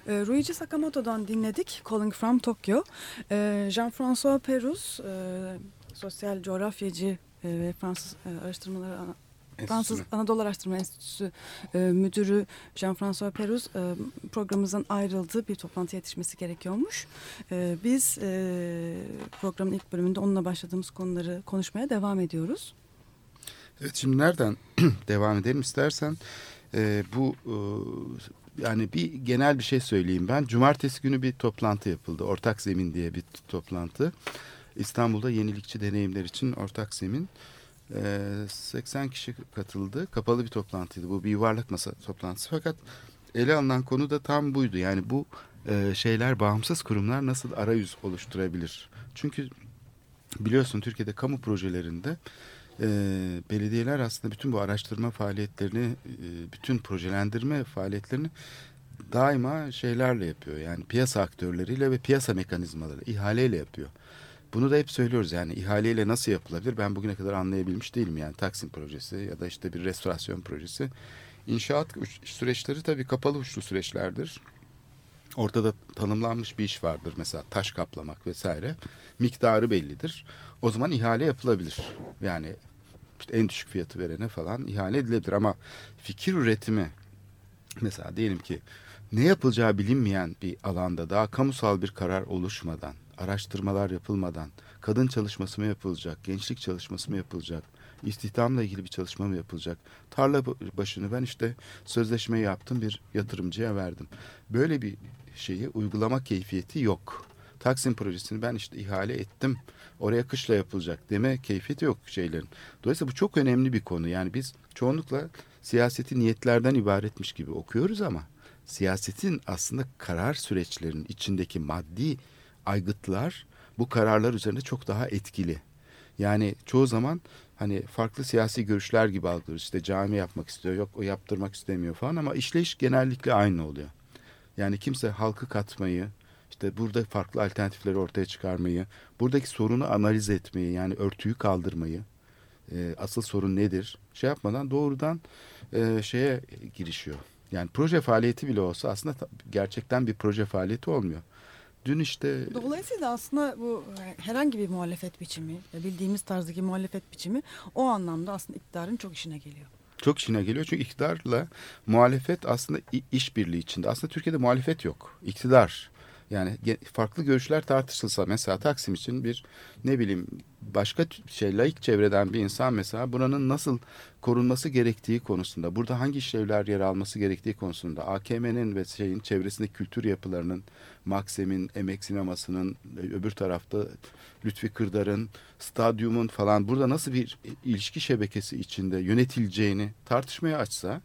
E, Ruichi Sakamoto'dan dinledik Calling from Tokyo. E, Jean-François Perus, e, sosyal coğrafyacı e, ve Fransız e, araştırmaları Fransız. Anadolu Araştırma Enstitüsü e, Müdürü Jean-François Perus e, programımızdan ayrıldı. Bir toplantıya yetişmesi gerekiyormuş. E, biz e, programın ilk bölümünde onunla başladığımız konuları konuşmaya devam ediyoruz. Evet şimdi nereden devam edelim istersen e, bu e, yani bir genel bir şey söyleyeyim ben. Cumartesi günü bir toplantı yapıldı. Ortak Zemin diye bir toplantı. İstanbul'da yenilikçi deneyimler için ortak zemin. E, 80 kişi katıldı. Kapalı bir toplantıydı. Bu bir yuvarlak masa toplantısı. Fakat ele alınan konu da tam buydu. Yani bu e, şeyler bağımsız kurumlar nasıl arayüz oluşturabilir? Çünkü biliyorsun Türkiye'de kamu projelerinde e, belediyeler aslında bütün bu araştırma faaliyetlerini, e, bütün projelendirme faaliyetlerini daima şeylerle yapıyor. Yani piyasa aktörleriyle ve piyasa mekanizmaları, ihaleyle yapıyor. Bunu da hep söylüyoruz yani ihaleyle nasıl yapılabilir ben bugüne kadar anlayabilmiş değilim yani Taksim projesi ya da işte bir restorasyon projesi. İnşaat süreçleri tabii kapalı uçlu süreçlerdir. Ortada tanımlanmış bir iş vardır mesela taş kaplamak vesaire. Miktarı bellidir. O zaman ihale yapılabilir. Yani işte en düşük fiyatı verene falan ihale edilebilir ama fikir üretimi mesela diyelim ki ne yapılacağı bilinmeyen bir alanda daha kamusal bir karar oluşmadan, araştırmalar yapılmadan, kadın çalışması mı yapılacak, gençlik çalışması mı yapılacak, istihdamla ilgili bir çalışma mı yapılacak? Tarla başını ben işte sözleşme yaptım bir yatırımcıya verdim. Böyle bir şeyi uygulama keyfiyeti yok. Taksim projesini ben işte ihale ettim. Oraya kışla yapılacak deme keyfiyeti yok şeylerin. Dolayısıyla bu çok önemli bir konu. Yani biz çoğunlukla siyaseti niyetlerden ibaretmiş gibi okuyoruz ama siyasetin aslında karar süreçlerinin içindeki maddi aygıtlar bu kararlar üzerinde çok daha etkili. Yani çoğu zaman hani farklı siyasi görüşler gibi algılıyoruz. İşte cami yapmak istiyor, yok o yaptırmak istemiyor falan ama işleyiş genellikle aynı oluyor. Yani kimse halkı katmayı, işte burada farklı alternatifleri ortaya çıkarmayı, buradaki sorunu analiz etmeyi, yani örtüyü kaldırmayı, e, asıl sorun nedir şey yapmadan doğrudan e, şeye girişiyor. Yani proje faaliyeti bile olsa aslında gerçekten bir proje faaliyeti olmuyor. Dün işte Dolayısıyla aslında bu e, herhangi bir muhalefet biçimi, e, bildiğimiz tarzdaki muhalefet biçimi o anlamda aslında iktidarın çok işine geliyor. çok işine geliyor. Çünkü iktidarla muhalefet aslında işbirliği içinde. Aslında Türkiye'de muhalefet yok. İktidar. Yani farklı görüşler tartışılsa mesela Taksim için bir ne bileyim başka şey laik çevreden bir insan mesela buranın nasıl korunması gerektiği konusunda, burada hangi işlevler yer alması gerektiği konusunda, AKM'nin ve şeyin çevresindeki kültür yapılarının, Maksim'in, Emek Sineması'nın, e, öbür tarafta Lütfi Kırdar'ın, stadyumun falan burada nasıl bir ilişki şebekesi içinde yönetileceğini tartışmaya açsa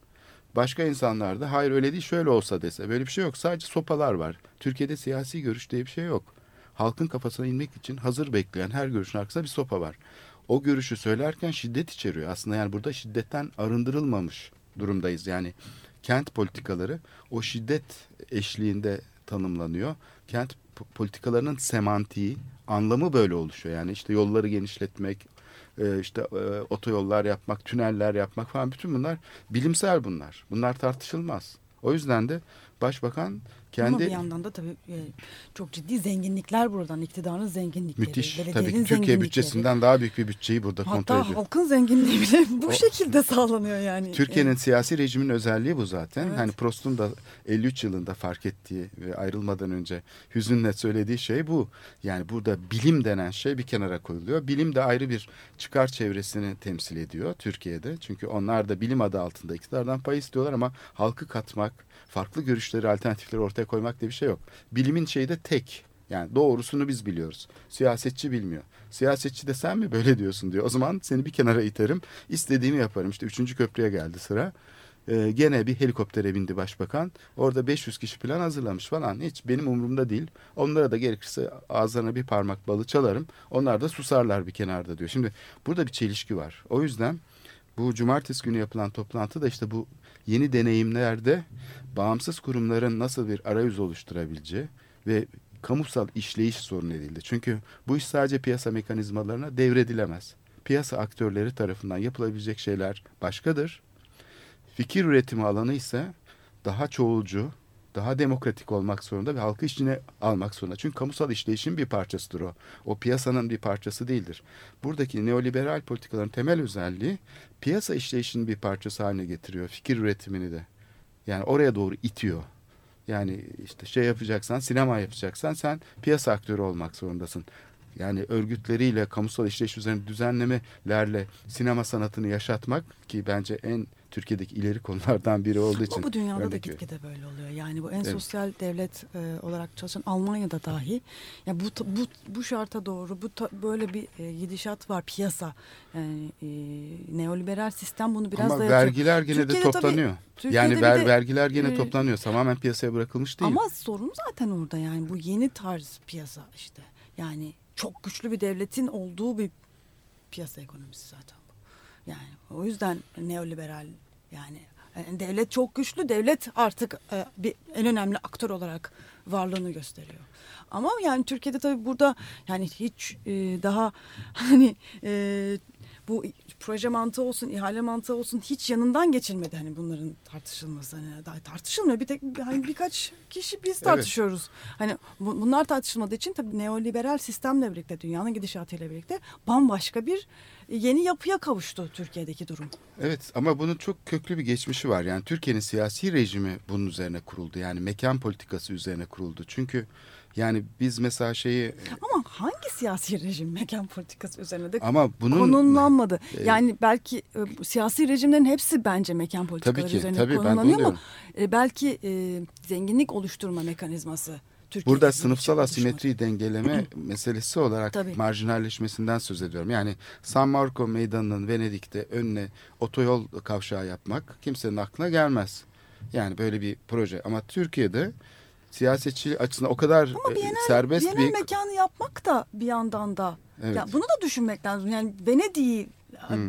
başka insanlar da hayır öyle değil şöyle olsa dese böyle bir şey yok sadece sopalar var. Türkiye'de siyasi görüş diye bir şey yok. Halkın kafasına inmek için hazır bekleyen her görüşün arkasında bir sopa var. O görüşü söylerken şiddet içeriyor. Aslında yani burada şiddetten arındırılmamış durumdayız. Yani kent politikaları o şiddet eşliğinde tanımlanıyor. Kent po- politikalarının semantiği, anlamı böyle oluşuyor. Yani işte yolları genişletmek, e, işte e, otoyollar yapmak, tüneller yapmak falan bütün bunlar bilimsel bunlar. Bunlar tartışılmaz. O yüzden de başbakan Ama kendi bir yandan da tabii e, çok ciddi zenginlikler buradan, iktidarın zenginlikleri, müthiş tabii ki Türkiye bütçesinden daha büyük bir bütçeyi burada kontrol Hatta ediyor. halkın zenginliği bile bu O- şekilde sağlanıyor yani. Türkiye'nin Evet. siyasi rejimin özelliği bu zaten. Evet. Hani Prost'un da 53 yılında fark ettiği ve ayrılmadan önce hüzünle söylediği şey bu. Yani burada bilim denen şey bir kenara koyuluyor. Bilim de ayrı bir çıkar çevresini temsil ediyor Türkiye'de. Çünkü onlar da bilim adı altında iktidardan pay istiyorlar ama halkı katmak, farklı görüşleri, alternatifleri ortaya koymak diye bir şey yok. Bilimin şeyi de tek. Yani doğrusunu biz biliyoruz. Siyasetçi bilmiyor. Siyasetçi de sen mi böyle diyorsun diyor. O zaman seni bir kenara iterim. istediğimi yaparım. İşte üçüncü köprüye geldi sıra. Ee, gene bir helikoptere bindi başbakan. Orada 500 kişi plan hazırlamış falan. Hiç benim umurumda değil. Onlara da gerekirse ağızlarına bir parmak balı çalarım. Onlar da susarlar bir kenarda diyor. Şimdi burada bir çelişki var. O yüzden bu cumartesi günü yapılan toplantı da işte bu yeni deneyimlerde bağımsız kurumların nasıl bir arayüz oluşturabileceği ve kamusal işleyiş sorun edildi. Çünkü bu iş sadece piyasa mekanizmalarına devredilemez. Piyasa aktörleri tarafından yapılabilecek şeyler başkadır. Fikir üretimi alanı ise daha çoğulcu, daha demokratik olmak zorunda ve halkı içine almak zorunda. Çünkü kamusal işleyişin bir parçasıdır o. O piyasanın bir parçası değildir. Buradaki neoliberal politikaların temel özelliği piyasa işleyişinin bir parçası haline getiriyor. Fikir üretimini de. Yani oraya doğru itiyor. Yani işte şey yapacaksan, sinema yapacaksan sen piyasa aktörü olmak zorundasın. Yani örgütleriyle, kamusal işleyiş üzerine düzenlemelerle sinema sanatını yaşatmak ki bence en Türkiye'deki ileri konulardan biri olduğu için. Ama bu dünyada da örnek gitgide böyle oluyor. Yani bu en Evet. sosyal devlet e, olarak çalışan Almanya'da dahi ya bu bu bu şarta doğru bu ta- böyle bir e, gidişat var piyasa. Yani e, neoliberal sistem bunu biraz Ama da vergiler gene de Türkiye'de tabii- toplanıyor. Türkiye'de yani ver, de, vergiler gene e, toplanıyor. Tamamen piyasaya bırakılmış değil. Ama sorun zaten orada yani bu yeni tarz piyasa işte. Yani çok güçlü bir devletin olduğu bir piyasa ekonomisi zaten bu. Yani o yüzden neoliberal yani e, devlet çok güçlü. Devlet artık e, bir en önemli aktör olarak varlığını gösteriyor. Ama yani Türkiye'de tabii burada yani hiç e, daha hani e, bu proje mantığı olsun, ihale mantığı olsun hiç yanından geçilmedi hani bunların tartışılması. Hani daha tartışılmıyor. Bir tek hani birkaç kişi biz tartışıyoruz. Hani bu- bunlar tartışılmadığı için tabii neoliberal sistemle birlikte dünyanın gidişatıyla birlikte bambaşka bir yeni yapıya kavuştu Türkiye'deki durum. Evet ama bunun çok köklü bir geçmişi var. Yani Türkiye'nin siyasi rejimi bunun üzerine kuruldu. Yani mekan politikası üzerine kuruldu. Çünkü yani biz mesela şeyi Ama hangi siyasi rejim mekan politikası üzerine de ama bunun konumlanmadı. e, yani belki e, siyasi rejimlerin hepsi bence mekan politikaları Tabii ki, üzerine tabii, konumlanıyor ama e, belki e, zenginlik oluşturma mekanizması Türkiye'de Burada sınıfsal asimetriyi dengeleme meselesi olarak Tabii. marjinalleşmesinden söz ediyorum. Yani San Marco meydanının Venedik'te önüne otoyol kavşağı yapmak kimsenin aklına gelmez. Yani böyle bir proje ama Türkiye'de siyasetçi açısından o kadar Ama e, serbest Bienal bir mekanı yapmak da bir yandan da. Evet. Ya bunu da düşünmek lazım. Yani Venedik'i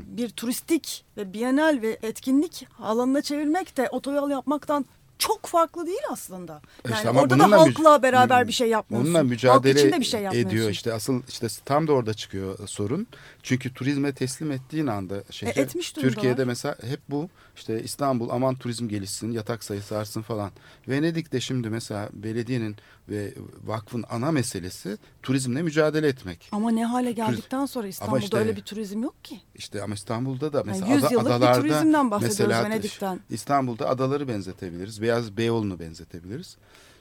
bir turistik ve bienal ve etkinlik alanına çevirmek de otoyol yapmaktan çok farklı değil aslında. Yani İşte ama orada da bununla halkla beraber bir şey yapmıyorsun. Onunla Halk mücadele için de bir şey yapmıyorsun. ediyor işte asıl işte tam da orada çıkıyor sorun. Çünkü turizme teslim ettiğin anda şehre E, etmiş. Türkiye'de mesela hep bu işte İstanbul aman turizm gelişsin yatak sayısı artsın falan. Venedik'te şimdi mesela belediyenin ve vakfın ana meselesi turizmle mücadele etmek. Ama ne hale geldikten sonra İstanbul'da işte- öyle bir turizm yok ki. İşte ama İstanbul'da da mesela Yani 100 ada- yıllık bir adalarda turizmden bahsediyoruz mesela Venedik'ten. İstanbul'da adaları benzetebiliriz. Beyaz Beyoğlu'nu benzetebiliriz.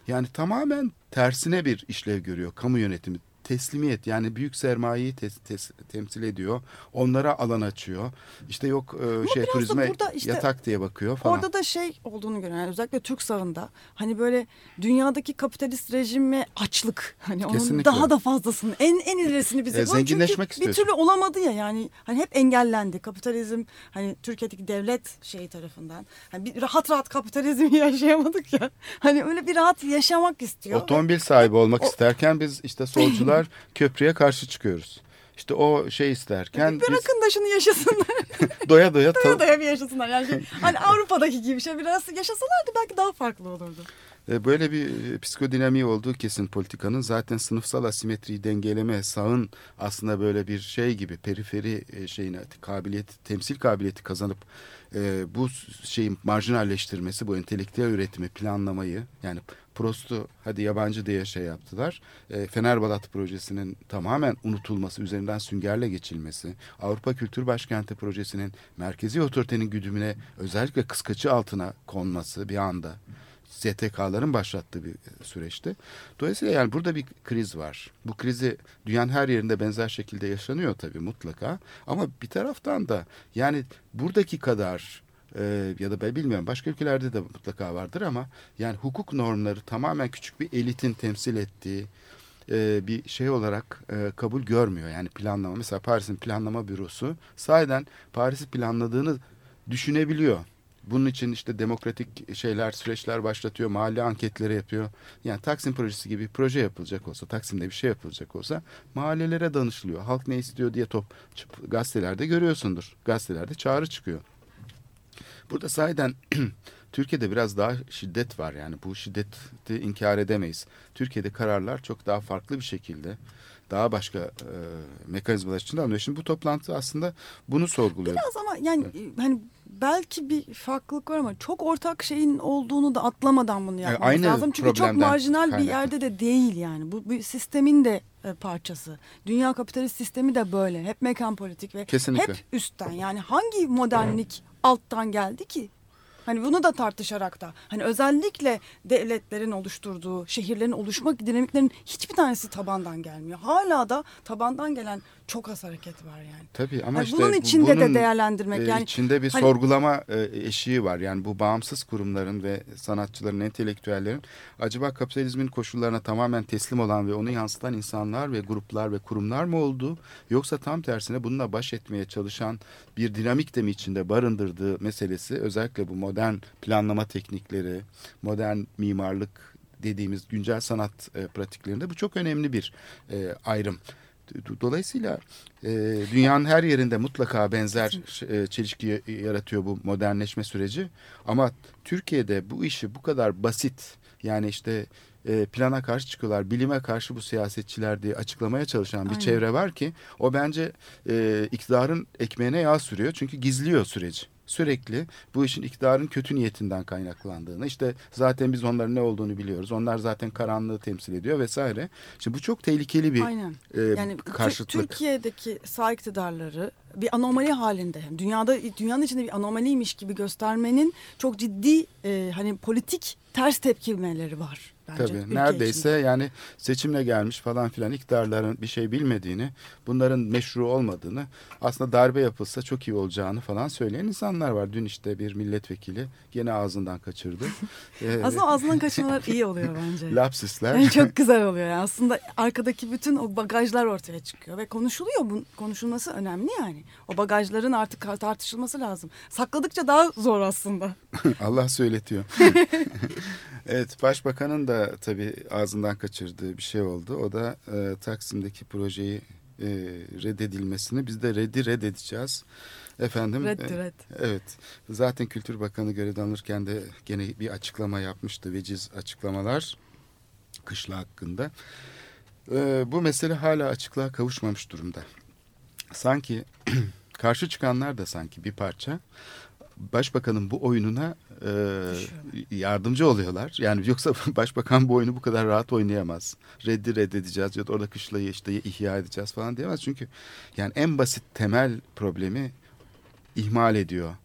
Yani tamamen tersine bir işlev görüyor kamu yönetimi. Teslimiyet yani büyük sermayeyi tes- tes- temsil ediyor. Onlara alan açıyor. İşte yok e, şey turizme işte yatak diye bakıyor falan. Orada da şey olduğunu görüyorum. Yani özellikle Türk sağında hani böyle dünyadaki kapitalist rejime açlık. Hani onun Kesinlikle. daha da fazlasını en en ilerisini bize. E, Bu çünkü zenginleşmek Bir istiyorsun. türlü olamadı ya yani hani hep engellendi. Kapitalizm hani Türkiye'deki devlet şeyi tarafından. Hani bir rahat rahat kapitalizmi yaşayamadık ya. Hani öyle bir rahat yaşamak istiyor. Otomobil sahibi olmak O- isterken biz işte solcular köprüye karşı çıkıyoruz. İşte o şey isterken Bir biz Bırakın da şunu yaşasınlar. doya doya Doya doya bir yaşasınlar. Yani şey, hani Avrupa'daki gibi bir şey biraz yaşasalardı belki daha farklı olurdu. E, Böyle bir e, psikodinamiği olduğu kesin politikanın zaten sınıfsal asimetriyi dengeleme sağın aslında böyle bir şey gibi periferi e, şeyine kabiliyet temsil kabiliyeti kazanıp bu şeyin marjinalleştirmesi bu entelektüel üretimi planlamayı yani Prost'u hadi yabancı diye şey yaptılar. E, Fenerbalat projesinin tamamen unutulması, üzerinden süngerle geçilmesi, Avrupa Kültür Başkenti projesinin merkezi otoritenin güdümüne özellikle kıskaçı altına konması bir anda STK'ların başlattığı bir süreçti. Dolayısıyla yani burada bir kriz var. Bu krizi dünyanın her yerinde benzer şekilde yaşanıyor tabii mutlaka. Ama bir taraftan da yani buradaki kadar e, ya da ben bilmiyorum başka ülkelerde de mutlaka vardır ama yani hukuk normları tamamen küçük bir elitin temsil ettiği e, bir şey olarak e, kabul görmüyor. Yani planlama mesela Paris'in planlama bürosu sahiden Paris'i planladığını düşünebiliyor. Bunun için işte demokratik şeyler, süreçler başlatıyor, mahalle anketleri yapıyor. Yani Taksim projesi gibi bir proje yapılacak olsa, Taksim'de bir şey yapılacak olsa mahallelere danışılıyor. Halk ne istiyor diye top gazetelerde görüyorsundur. Gazetelerde çağrı çıkıyor. Burada sahiden Türkiye'de biraz daha şiddet var yani bu şiddeti inkar edemeyiz. Türkiye'de kararlar çok daha farklı bir şekilde daha başka e, mekanizmalar içinde alınıyor. Şimdi bu toplantı aslında bunu sorguluyor. Biraz ama yani e, hani belki bir farklılık var ama çok ortak şeyin olduğunu da atlamadan bunu yapmamız aynı lazım. Çünkü çok marjinal bir kaynaklı. yerde de değil yani. Bu bir sistemin de e, parçası. Dünya kapitalist sistemi de böyle. Hep mekan politik ve Kesinlikle. hep üstten. Yani hangi modernlik alttan geldi ki? Hani bunu da tartışarak da hani özellikle devletlerin oluşturduğu şehirlerin oluşma dinamiklerinin hiçbir tanesi tabandan gelmiyor. Hala da tabandan gelen çok az hareket var yani. Tabii ama Hani işte bunun bu- içinde de bunun, değerlendirmek e, yani içinde bir hani- sorgulama e, eşiği var. Yani bu bağımsız kurumların ve sanatçıların, entelektüellerin acaba kapitalizmin koşullarına tamamen teslim olan ve onu yansıtan insanlar ve gruplar ve kurumlar mı olduğu yoksa tam tersine bununla baş etmeye çalışan bir dinamik de mi içinde barındırdığı meselesi özellikle bu modern planlama teknikleri, modern mimarlık dediğimiz güncel sanat e, pratiklerinde bu çok önemli bir e, ayrım. Do- Dolayısıyla e, dünyanın her yerinde mutlaka benzer e, çelişki yaratıyor bu modernleşme süreci. Ama Türkiye'de bu işi bu kadar basit yani işte e, plana karşı çıkıyorlar, bilime karşı bu siyasetçiler diye açıklamaya çalışan bir Aynen. çevre var ki o bence e, iktidarın ekmeğine yağ sürüyor çünkü gizliyor süreci. Sürekli bu işin iktidarın kötü niyetinden kaynaklandığını işte zaten biz onların ne olduğunu biliyoruz. Onlar zaten karanlığı temsil ediyor vesaire. Şimdi bu çok tehlikeli bir Aynen. e, Yani karşıtlık. Türkiye'deki sağ iktidarları bir anomali halinde dünyada dünyanın içinde bir anomaliymiş gibi göstermenin çok ciddi e, hani politik ters tepkimeleri var bence. Tabii neredeyse içinde. yani seçimle gelmiş falan filan iktidarların bir şey bilmediğini, bunların meşru olmadığını, aslında darbe yapılsa çok iyi olacağını falan söyleyen insanlar var. Dün işte bir milletvekili gene ağzından kaçırdı. Ee, Aslında ağzından kaçırmalar iyi oluyor bence. lapsisler. Yani çok güzel oluyor yani. Aslında arkadaki bütün o bagajlar ortaya çıkıyor ve konuşuluyor. Bu konuşulması önemli yani. O bagajların artık tartışılması lazım. Sakladıkça daha zor aslında. Allah söyletiyor. Evet başbakanın da tabii ağzından kaçırdığı bir şey oldu. O da e, Taksim'deki projeyi e, reddedilmesini biz de reddi reddedeceğiz. Efendim Red e, red. Evet. Zaten Kültür Bakanı görevden alırken de gene bir açıklama yapmıştı. Veciz açıklamalar kışla hakkında. Ee, bu mesele hala açıklığa kavuşmamış durumda. Sanki karşı çıkanlar da sanki bir parça başbakanın bu oyununa e, yardımcı oluyorlar. Yani yoksa başbakan bu oyunu bu kadar rahat oynayamaz. Reddi reddedeceğiz ya da orada kışlayı işte ihya edeceğiz falan diyemez. Çünkü yani en basit temel problemi ihmal ediyor.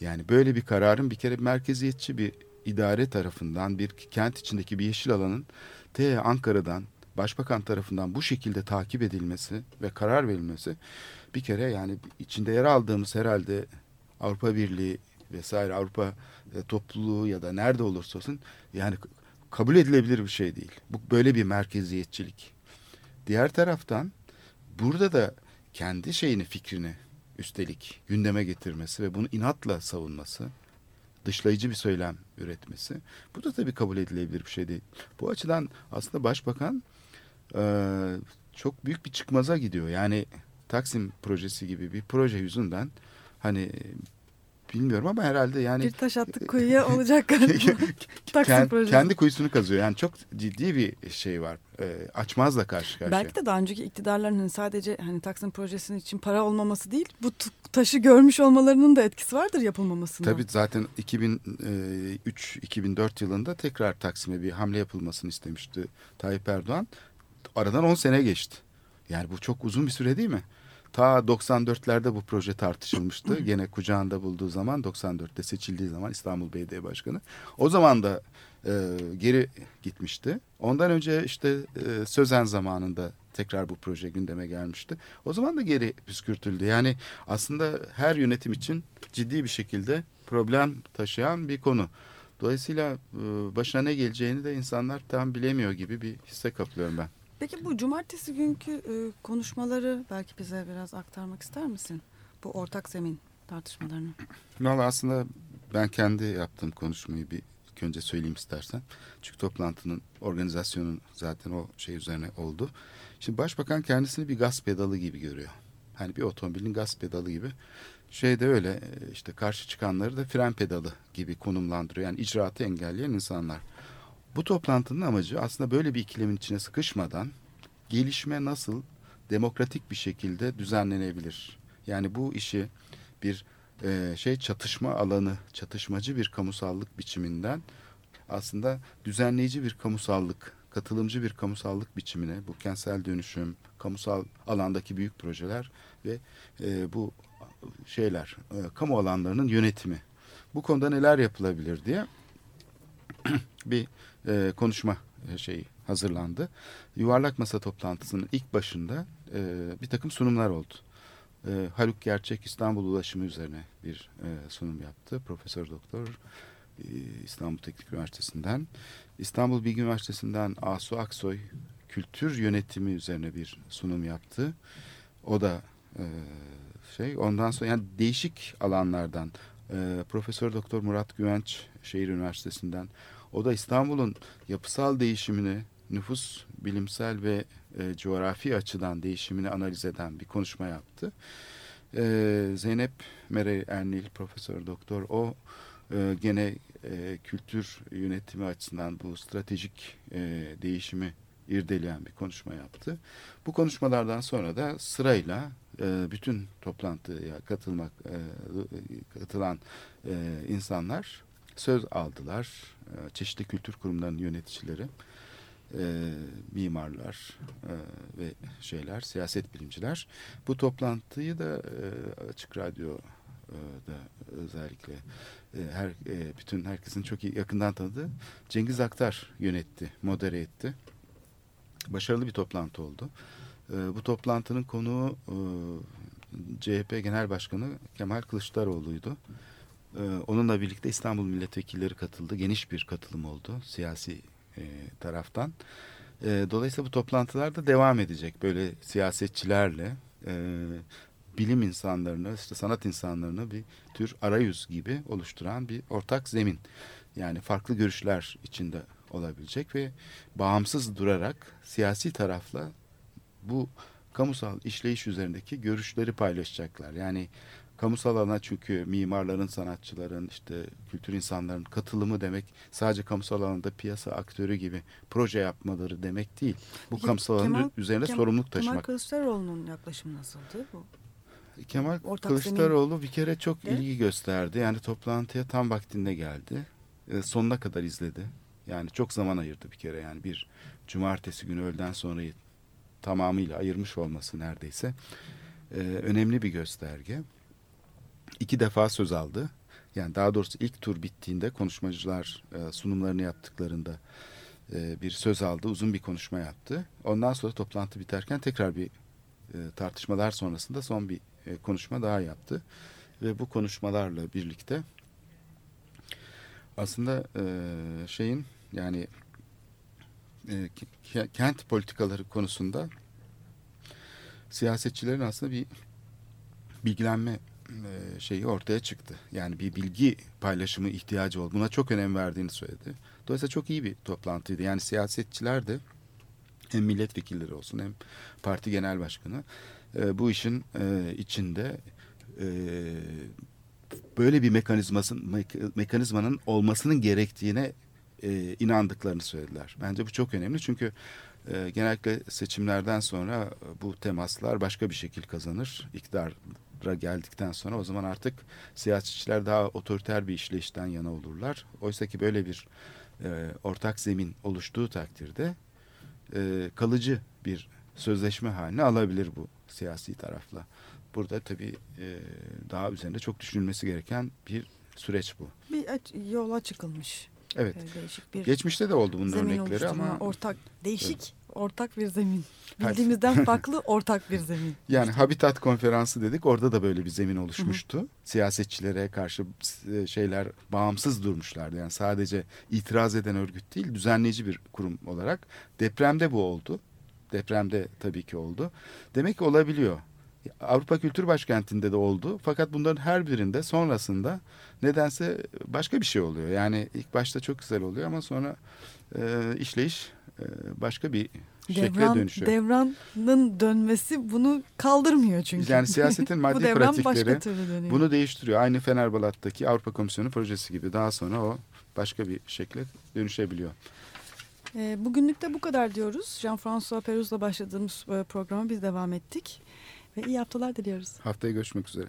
Yani böyle bir kararın bir kere merkeziyetçi bir idare tarafından bir kent içindeki bir yeşil alanın te Ankara'dan başbakan tarafından bu şekilde takip edilmesi ve karar verilmesi bir kere yani içinde yer aldığımız herhalde Avrupa Birliği vesaire Avrupa e, topluluğu ya da nerede olursa olsun yani kabul edilebilir bir şey değil. Bu böyle bir merkeziyetçilik. Diğer taraftan burada da kendi şeyini fikrini üstelik gündeme getirmesi ve bunu inatla savunması, dışlayıcı bir söylem üretmesi. Bu da tabii kabul edilebilir bir şey değil. Bu açıdan aslında başbakan e, çok büyük bir çıkmaza gidiyor. Yani Taksim projesi gibi bir proje yüzünden hani bilmiyorum ama herhalde yani Bir taş attık kuyuya olacak galiba. Taksim projesi. kendi kuyusunu kazıyor. Yani çok ciddi bir şey var. E, açmazla karşı karşıya. Belki de daha önceki iktidarların hani sadece hani Taksim projesinin için para olmaması değil, bu taşı görmüş olmalarının da etkisi vardır yapılmamasında. Tabii zaten 2003-2004 yılında tekrar Taksim'e bir hamle yapılmasını istemişti Tayyip Erdoğan. Aradan 10 sene geçti. Yani bu çok uzun bir süre değil mi? Ta 94'lerde bu proje tartışılmıştı. Gene kucağında bulduğu zaman 94'te seçildiği zaman İstanbul Belediye Başkanı. O zaman da e, geri gitmişti. Ondan önce işte e, Sözen zamanında tekrar bu proje gündeme gelmişti. O zaman da geri püskürtüldü. Yani aslında her yönetim için ciddi bir şekilde problem taşıyan bir konu. Dolayısıyla e, başına ne geleceğini de insanlar tam bilemiyor gibi bir hisse kaplıyorum ben. Peki bu cumartesi günkü e, konuşmaları belki bize biraz aktarmak ister misin? Bu ortak zemin tartışmalarını. Valla aslında ben kendi yaptığım konuşmayı bir ilk önce söyleyeyim istersen. Çünkü toplantının organizasyonun zaten o şey üzerine oldu. Şimdi başbakan kendisini bir gaz pedalı gibi görüyor. Hani bir otomobilin gaz pedalı gibi. Şey de öyle e, işte karşı çıkanları da fren pedalı gibi konumlandırıyor. Yani icraatı engelleyen insanlar. Bu toplantının amacı aslında böyle bir ikilemin içine sıkışmadan gelişme nasıl demokratik bir şekilde düzenlenebilir? Yani bu işi bir e, şey çatışma alanı, çatışmacı bir kamusallık biçiminden aslında düzenleyici bir kamusallık, katılımcı bir kamusallık biçimine bu kentsel dönüşüm, kamusal alandaki büyük projeler ve e, bu şeyler, e, kamu alanlarının yönetimi. Bu konuda neler yapılabilir diye bir e, konuşma e, şeyi hazırlandı. Yuvarlak Masa toplantısının ilk başında e, bir takım sunumlar oldu. E, Haluk Gerçek İstanbul Ulaşımı üzerine bir e, sunum yaptı. Profesör Doktor e, İstanbul Teknik Üniversitesi'nden. İstanbul Bilgi Üniversitesi'nden Asu Aksoy kültür yönetimi üzerine bir sunum yaptı. O da e, şey ondan sonra yani değişik alanlardan e, Profesör Doktor Murat Güvenç Şehir Üniversitesi'nden o da İstanbul'un yapısal değişimini nüfus bilimsel ve e, coğrafi açıdan değişimini analiz eden bir konuşma yaptı. E, Zeynep Mere Ernil Profesör Doktor o e, gene e, kültür yönetimi açısından bu stratejik e, değişimi irdeleyen bir konuşma yaptı. Bu konuşmalardan sonra da sırayla e, bütün toplantıya katılmak e, katılan e, insanlar söz aldılar. E, çeşitli kültür kurumlarının yöneticileri, e, mimarlar e, ve şeyler, siyaset bilimciler. Bu toplantıyı da e, Açık Radyo da özellikle her bütün herkesin çok iyi yakından tanıdığı Cengiz Aktar yönetti, modere etti. Başarılı bir toplantı oldu. Bu toplantının konuğu CHP Genel Başkanı Kemal Kılıçdaroğlu'ydu. E, onunla birlikte İstanbul milletvekilleri katıldı. Geniş bir katılım oldu siyasi e, taraftan. E, dolayısıyla bu toplantılar da devam edecek. Böyle siyasetçilerle e, bilim insanlarını, işte sanat insanlarını bir tür arayüz gibi oluşturan bir ortak zemin. Yani farklı görüşler içinde olabilecek ve bağımsız durarak siyasi tarafla bu kamusal işleyiş üzerindeki görüşleri paylaşacaklar. Yani kamusal alana çünkü mimarların, sanatçıların, işte kültür insanların katılımı demek sadece kamusal alanda piyasa aktörü gibi proje yapmaları demek değil. Bu Peki, kamusal alanın Kemal- üzerine Kemal- sorumluluk Kemal taşımak. Kılıçdaroğlu'nun yaklaşımı nasıldı bu? Kemal Ortak Kılıçdaroğlu bir kere çok De? ilgi gösterdi. Yani toplantıya tam vaktinde geldi. Ee, sonuna kadar izledi. Yani çok zaman ayırdı bir kere. Yani bir cumartesi günü öğleden sonrayı tamamıyla ayırmış olması neredeyse ee, önemli bir gösterge. İki defa söz aldı. Yani daha doğrusu ilk tur bittiğinde konuşmacılar e, sunumlarını yaptıklarında e, bir söz aldı. Uzun bir konuşma yaptı. Ondan sonra toplantı biterken tekrar bir e, tartışmalar sonrasında son bir konuşma daha yaptı. Ve bu konuşmalarla birlikte aslında şeyin yani ke- kent politikaları konusunda siyasetçilerin aslında bir bilgilenme e, şeyi ortaya çıktı. Yani bir bilgi paylaşımı ihtiyacı oldu. Buna çok önem verdiğini söyledi. Dolayısıyla çok iyi bir toplantıydı. Yani siyasetçiler de hem milletvekilleri olsun hem parti genel başkanı e, bu işin e, içinde e, böyle bir mekanizmasın mek- mekanizmanın olmasının gerektiğine inandıklarını söylediler. Bence bu çok önemli çünkü e, genellikle seçimlerden sonra bu temaslar başka bir şekil kazanır. İktidara geldikten sonra o zaman artık siyasetçiler daha otoriter bir işleyişten yana olurlar. Oysa ki böyle bir e, ortak zemin oluştuğu takdirde e, kalıcı bir sözleşme haline alabilir bu siyasi tarafla. Burada tabii e, daha üzerinde çok düşünülmesi gereken bir süreç bu. Bir aç- yola çıkılmış. Evet. Değişik bir Geçmişte de oldu bunun örnekleri ama ortak değişik ortak bir zemin. Her- Bildiğimizden farklı ortak bir zemin. yani Habitat Konferansı dedik orada da böyle bir zemin oluşmuştu. Siyasetçilere karşı e, şeyler bağımsız durmuşlardı. Yani sadece itiraz eden örgüt değil düzenleyici bir kurum olarak. Depremde bu oldu. Depremde tabii ki oldu. Demek ki olabiliyor. Avrupa Kültür Başkenti'nde de oldu. Fakat bunların her birinde sonrasında nedense başka bir şey oluyor. Yani ilk başta çok güzel oluyor ama sonra e, işleyiş e, başka bir şekle Devran, dönüşüyor. devranın dönmesi bunu kaldırmıyor çünkü. Yani siyasetin Bu maddi başka pratikleri bunu değiştiriyor. Aynı Fenerbalat'taki Avrupa Komisyonu projesi gibi daha sonra o başka bir şekle dönüşebiliyor. E, bugünlük de bu kadar diyoruz. Jean-François Peruz'la başladığımız e, programa biz devam ettik. Ve iyi haftalar diliyoruz. Haftaya görüşmek üzere.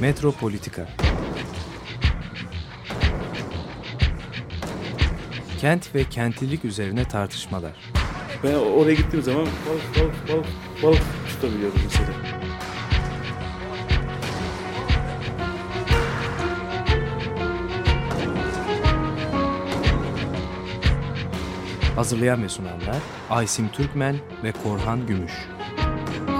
Metropolitika Kent ve kentlilik üzerine tartışmalar. Ben oraya gittiğim zaman balık balık balık balık tutabiliyorum mesela. Hazırlayan ve sunanlar Aysim Türkmen ve Korhan Gümüş.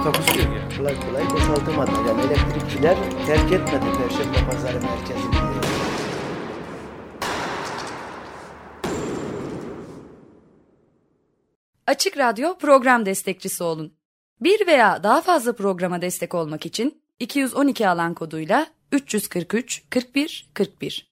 Takusuyor yani. Kolay kolay boşaltamadı. Yani elektrikçiler terk etmedi Perşembe Pazarı merkezini. Açık Radyo program destekçisi olun. Bir veya daha fazla programa destek olmak için 212 alan koduyla 343 41 41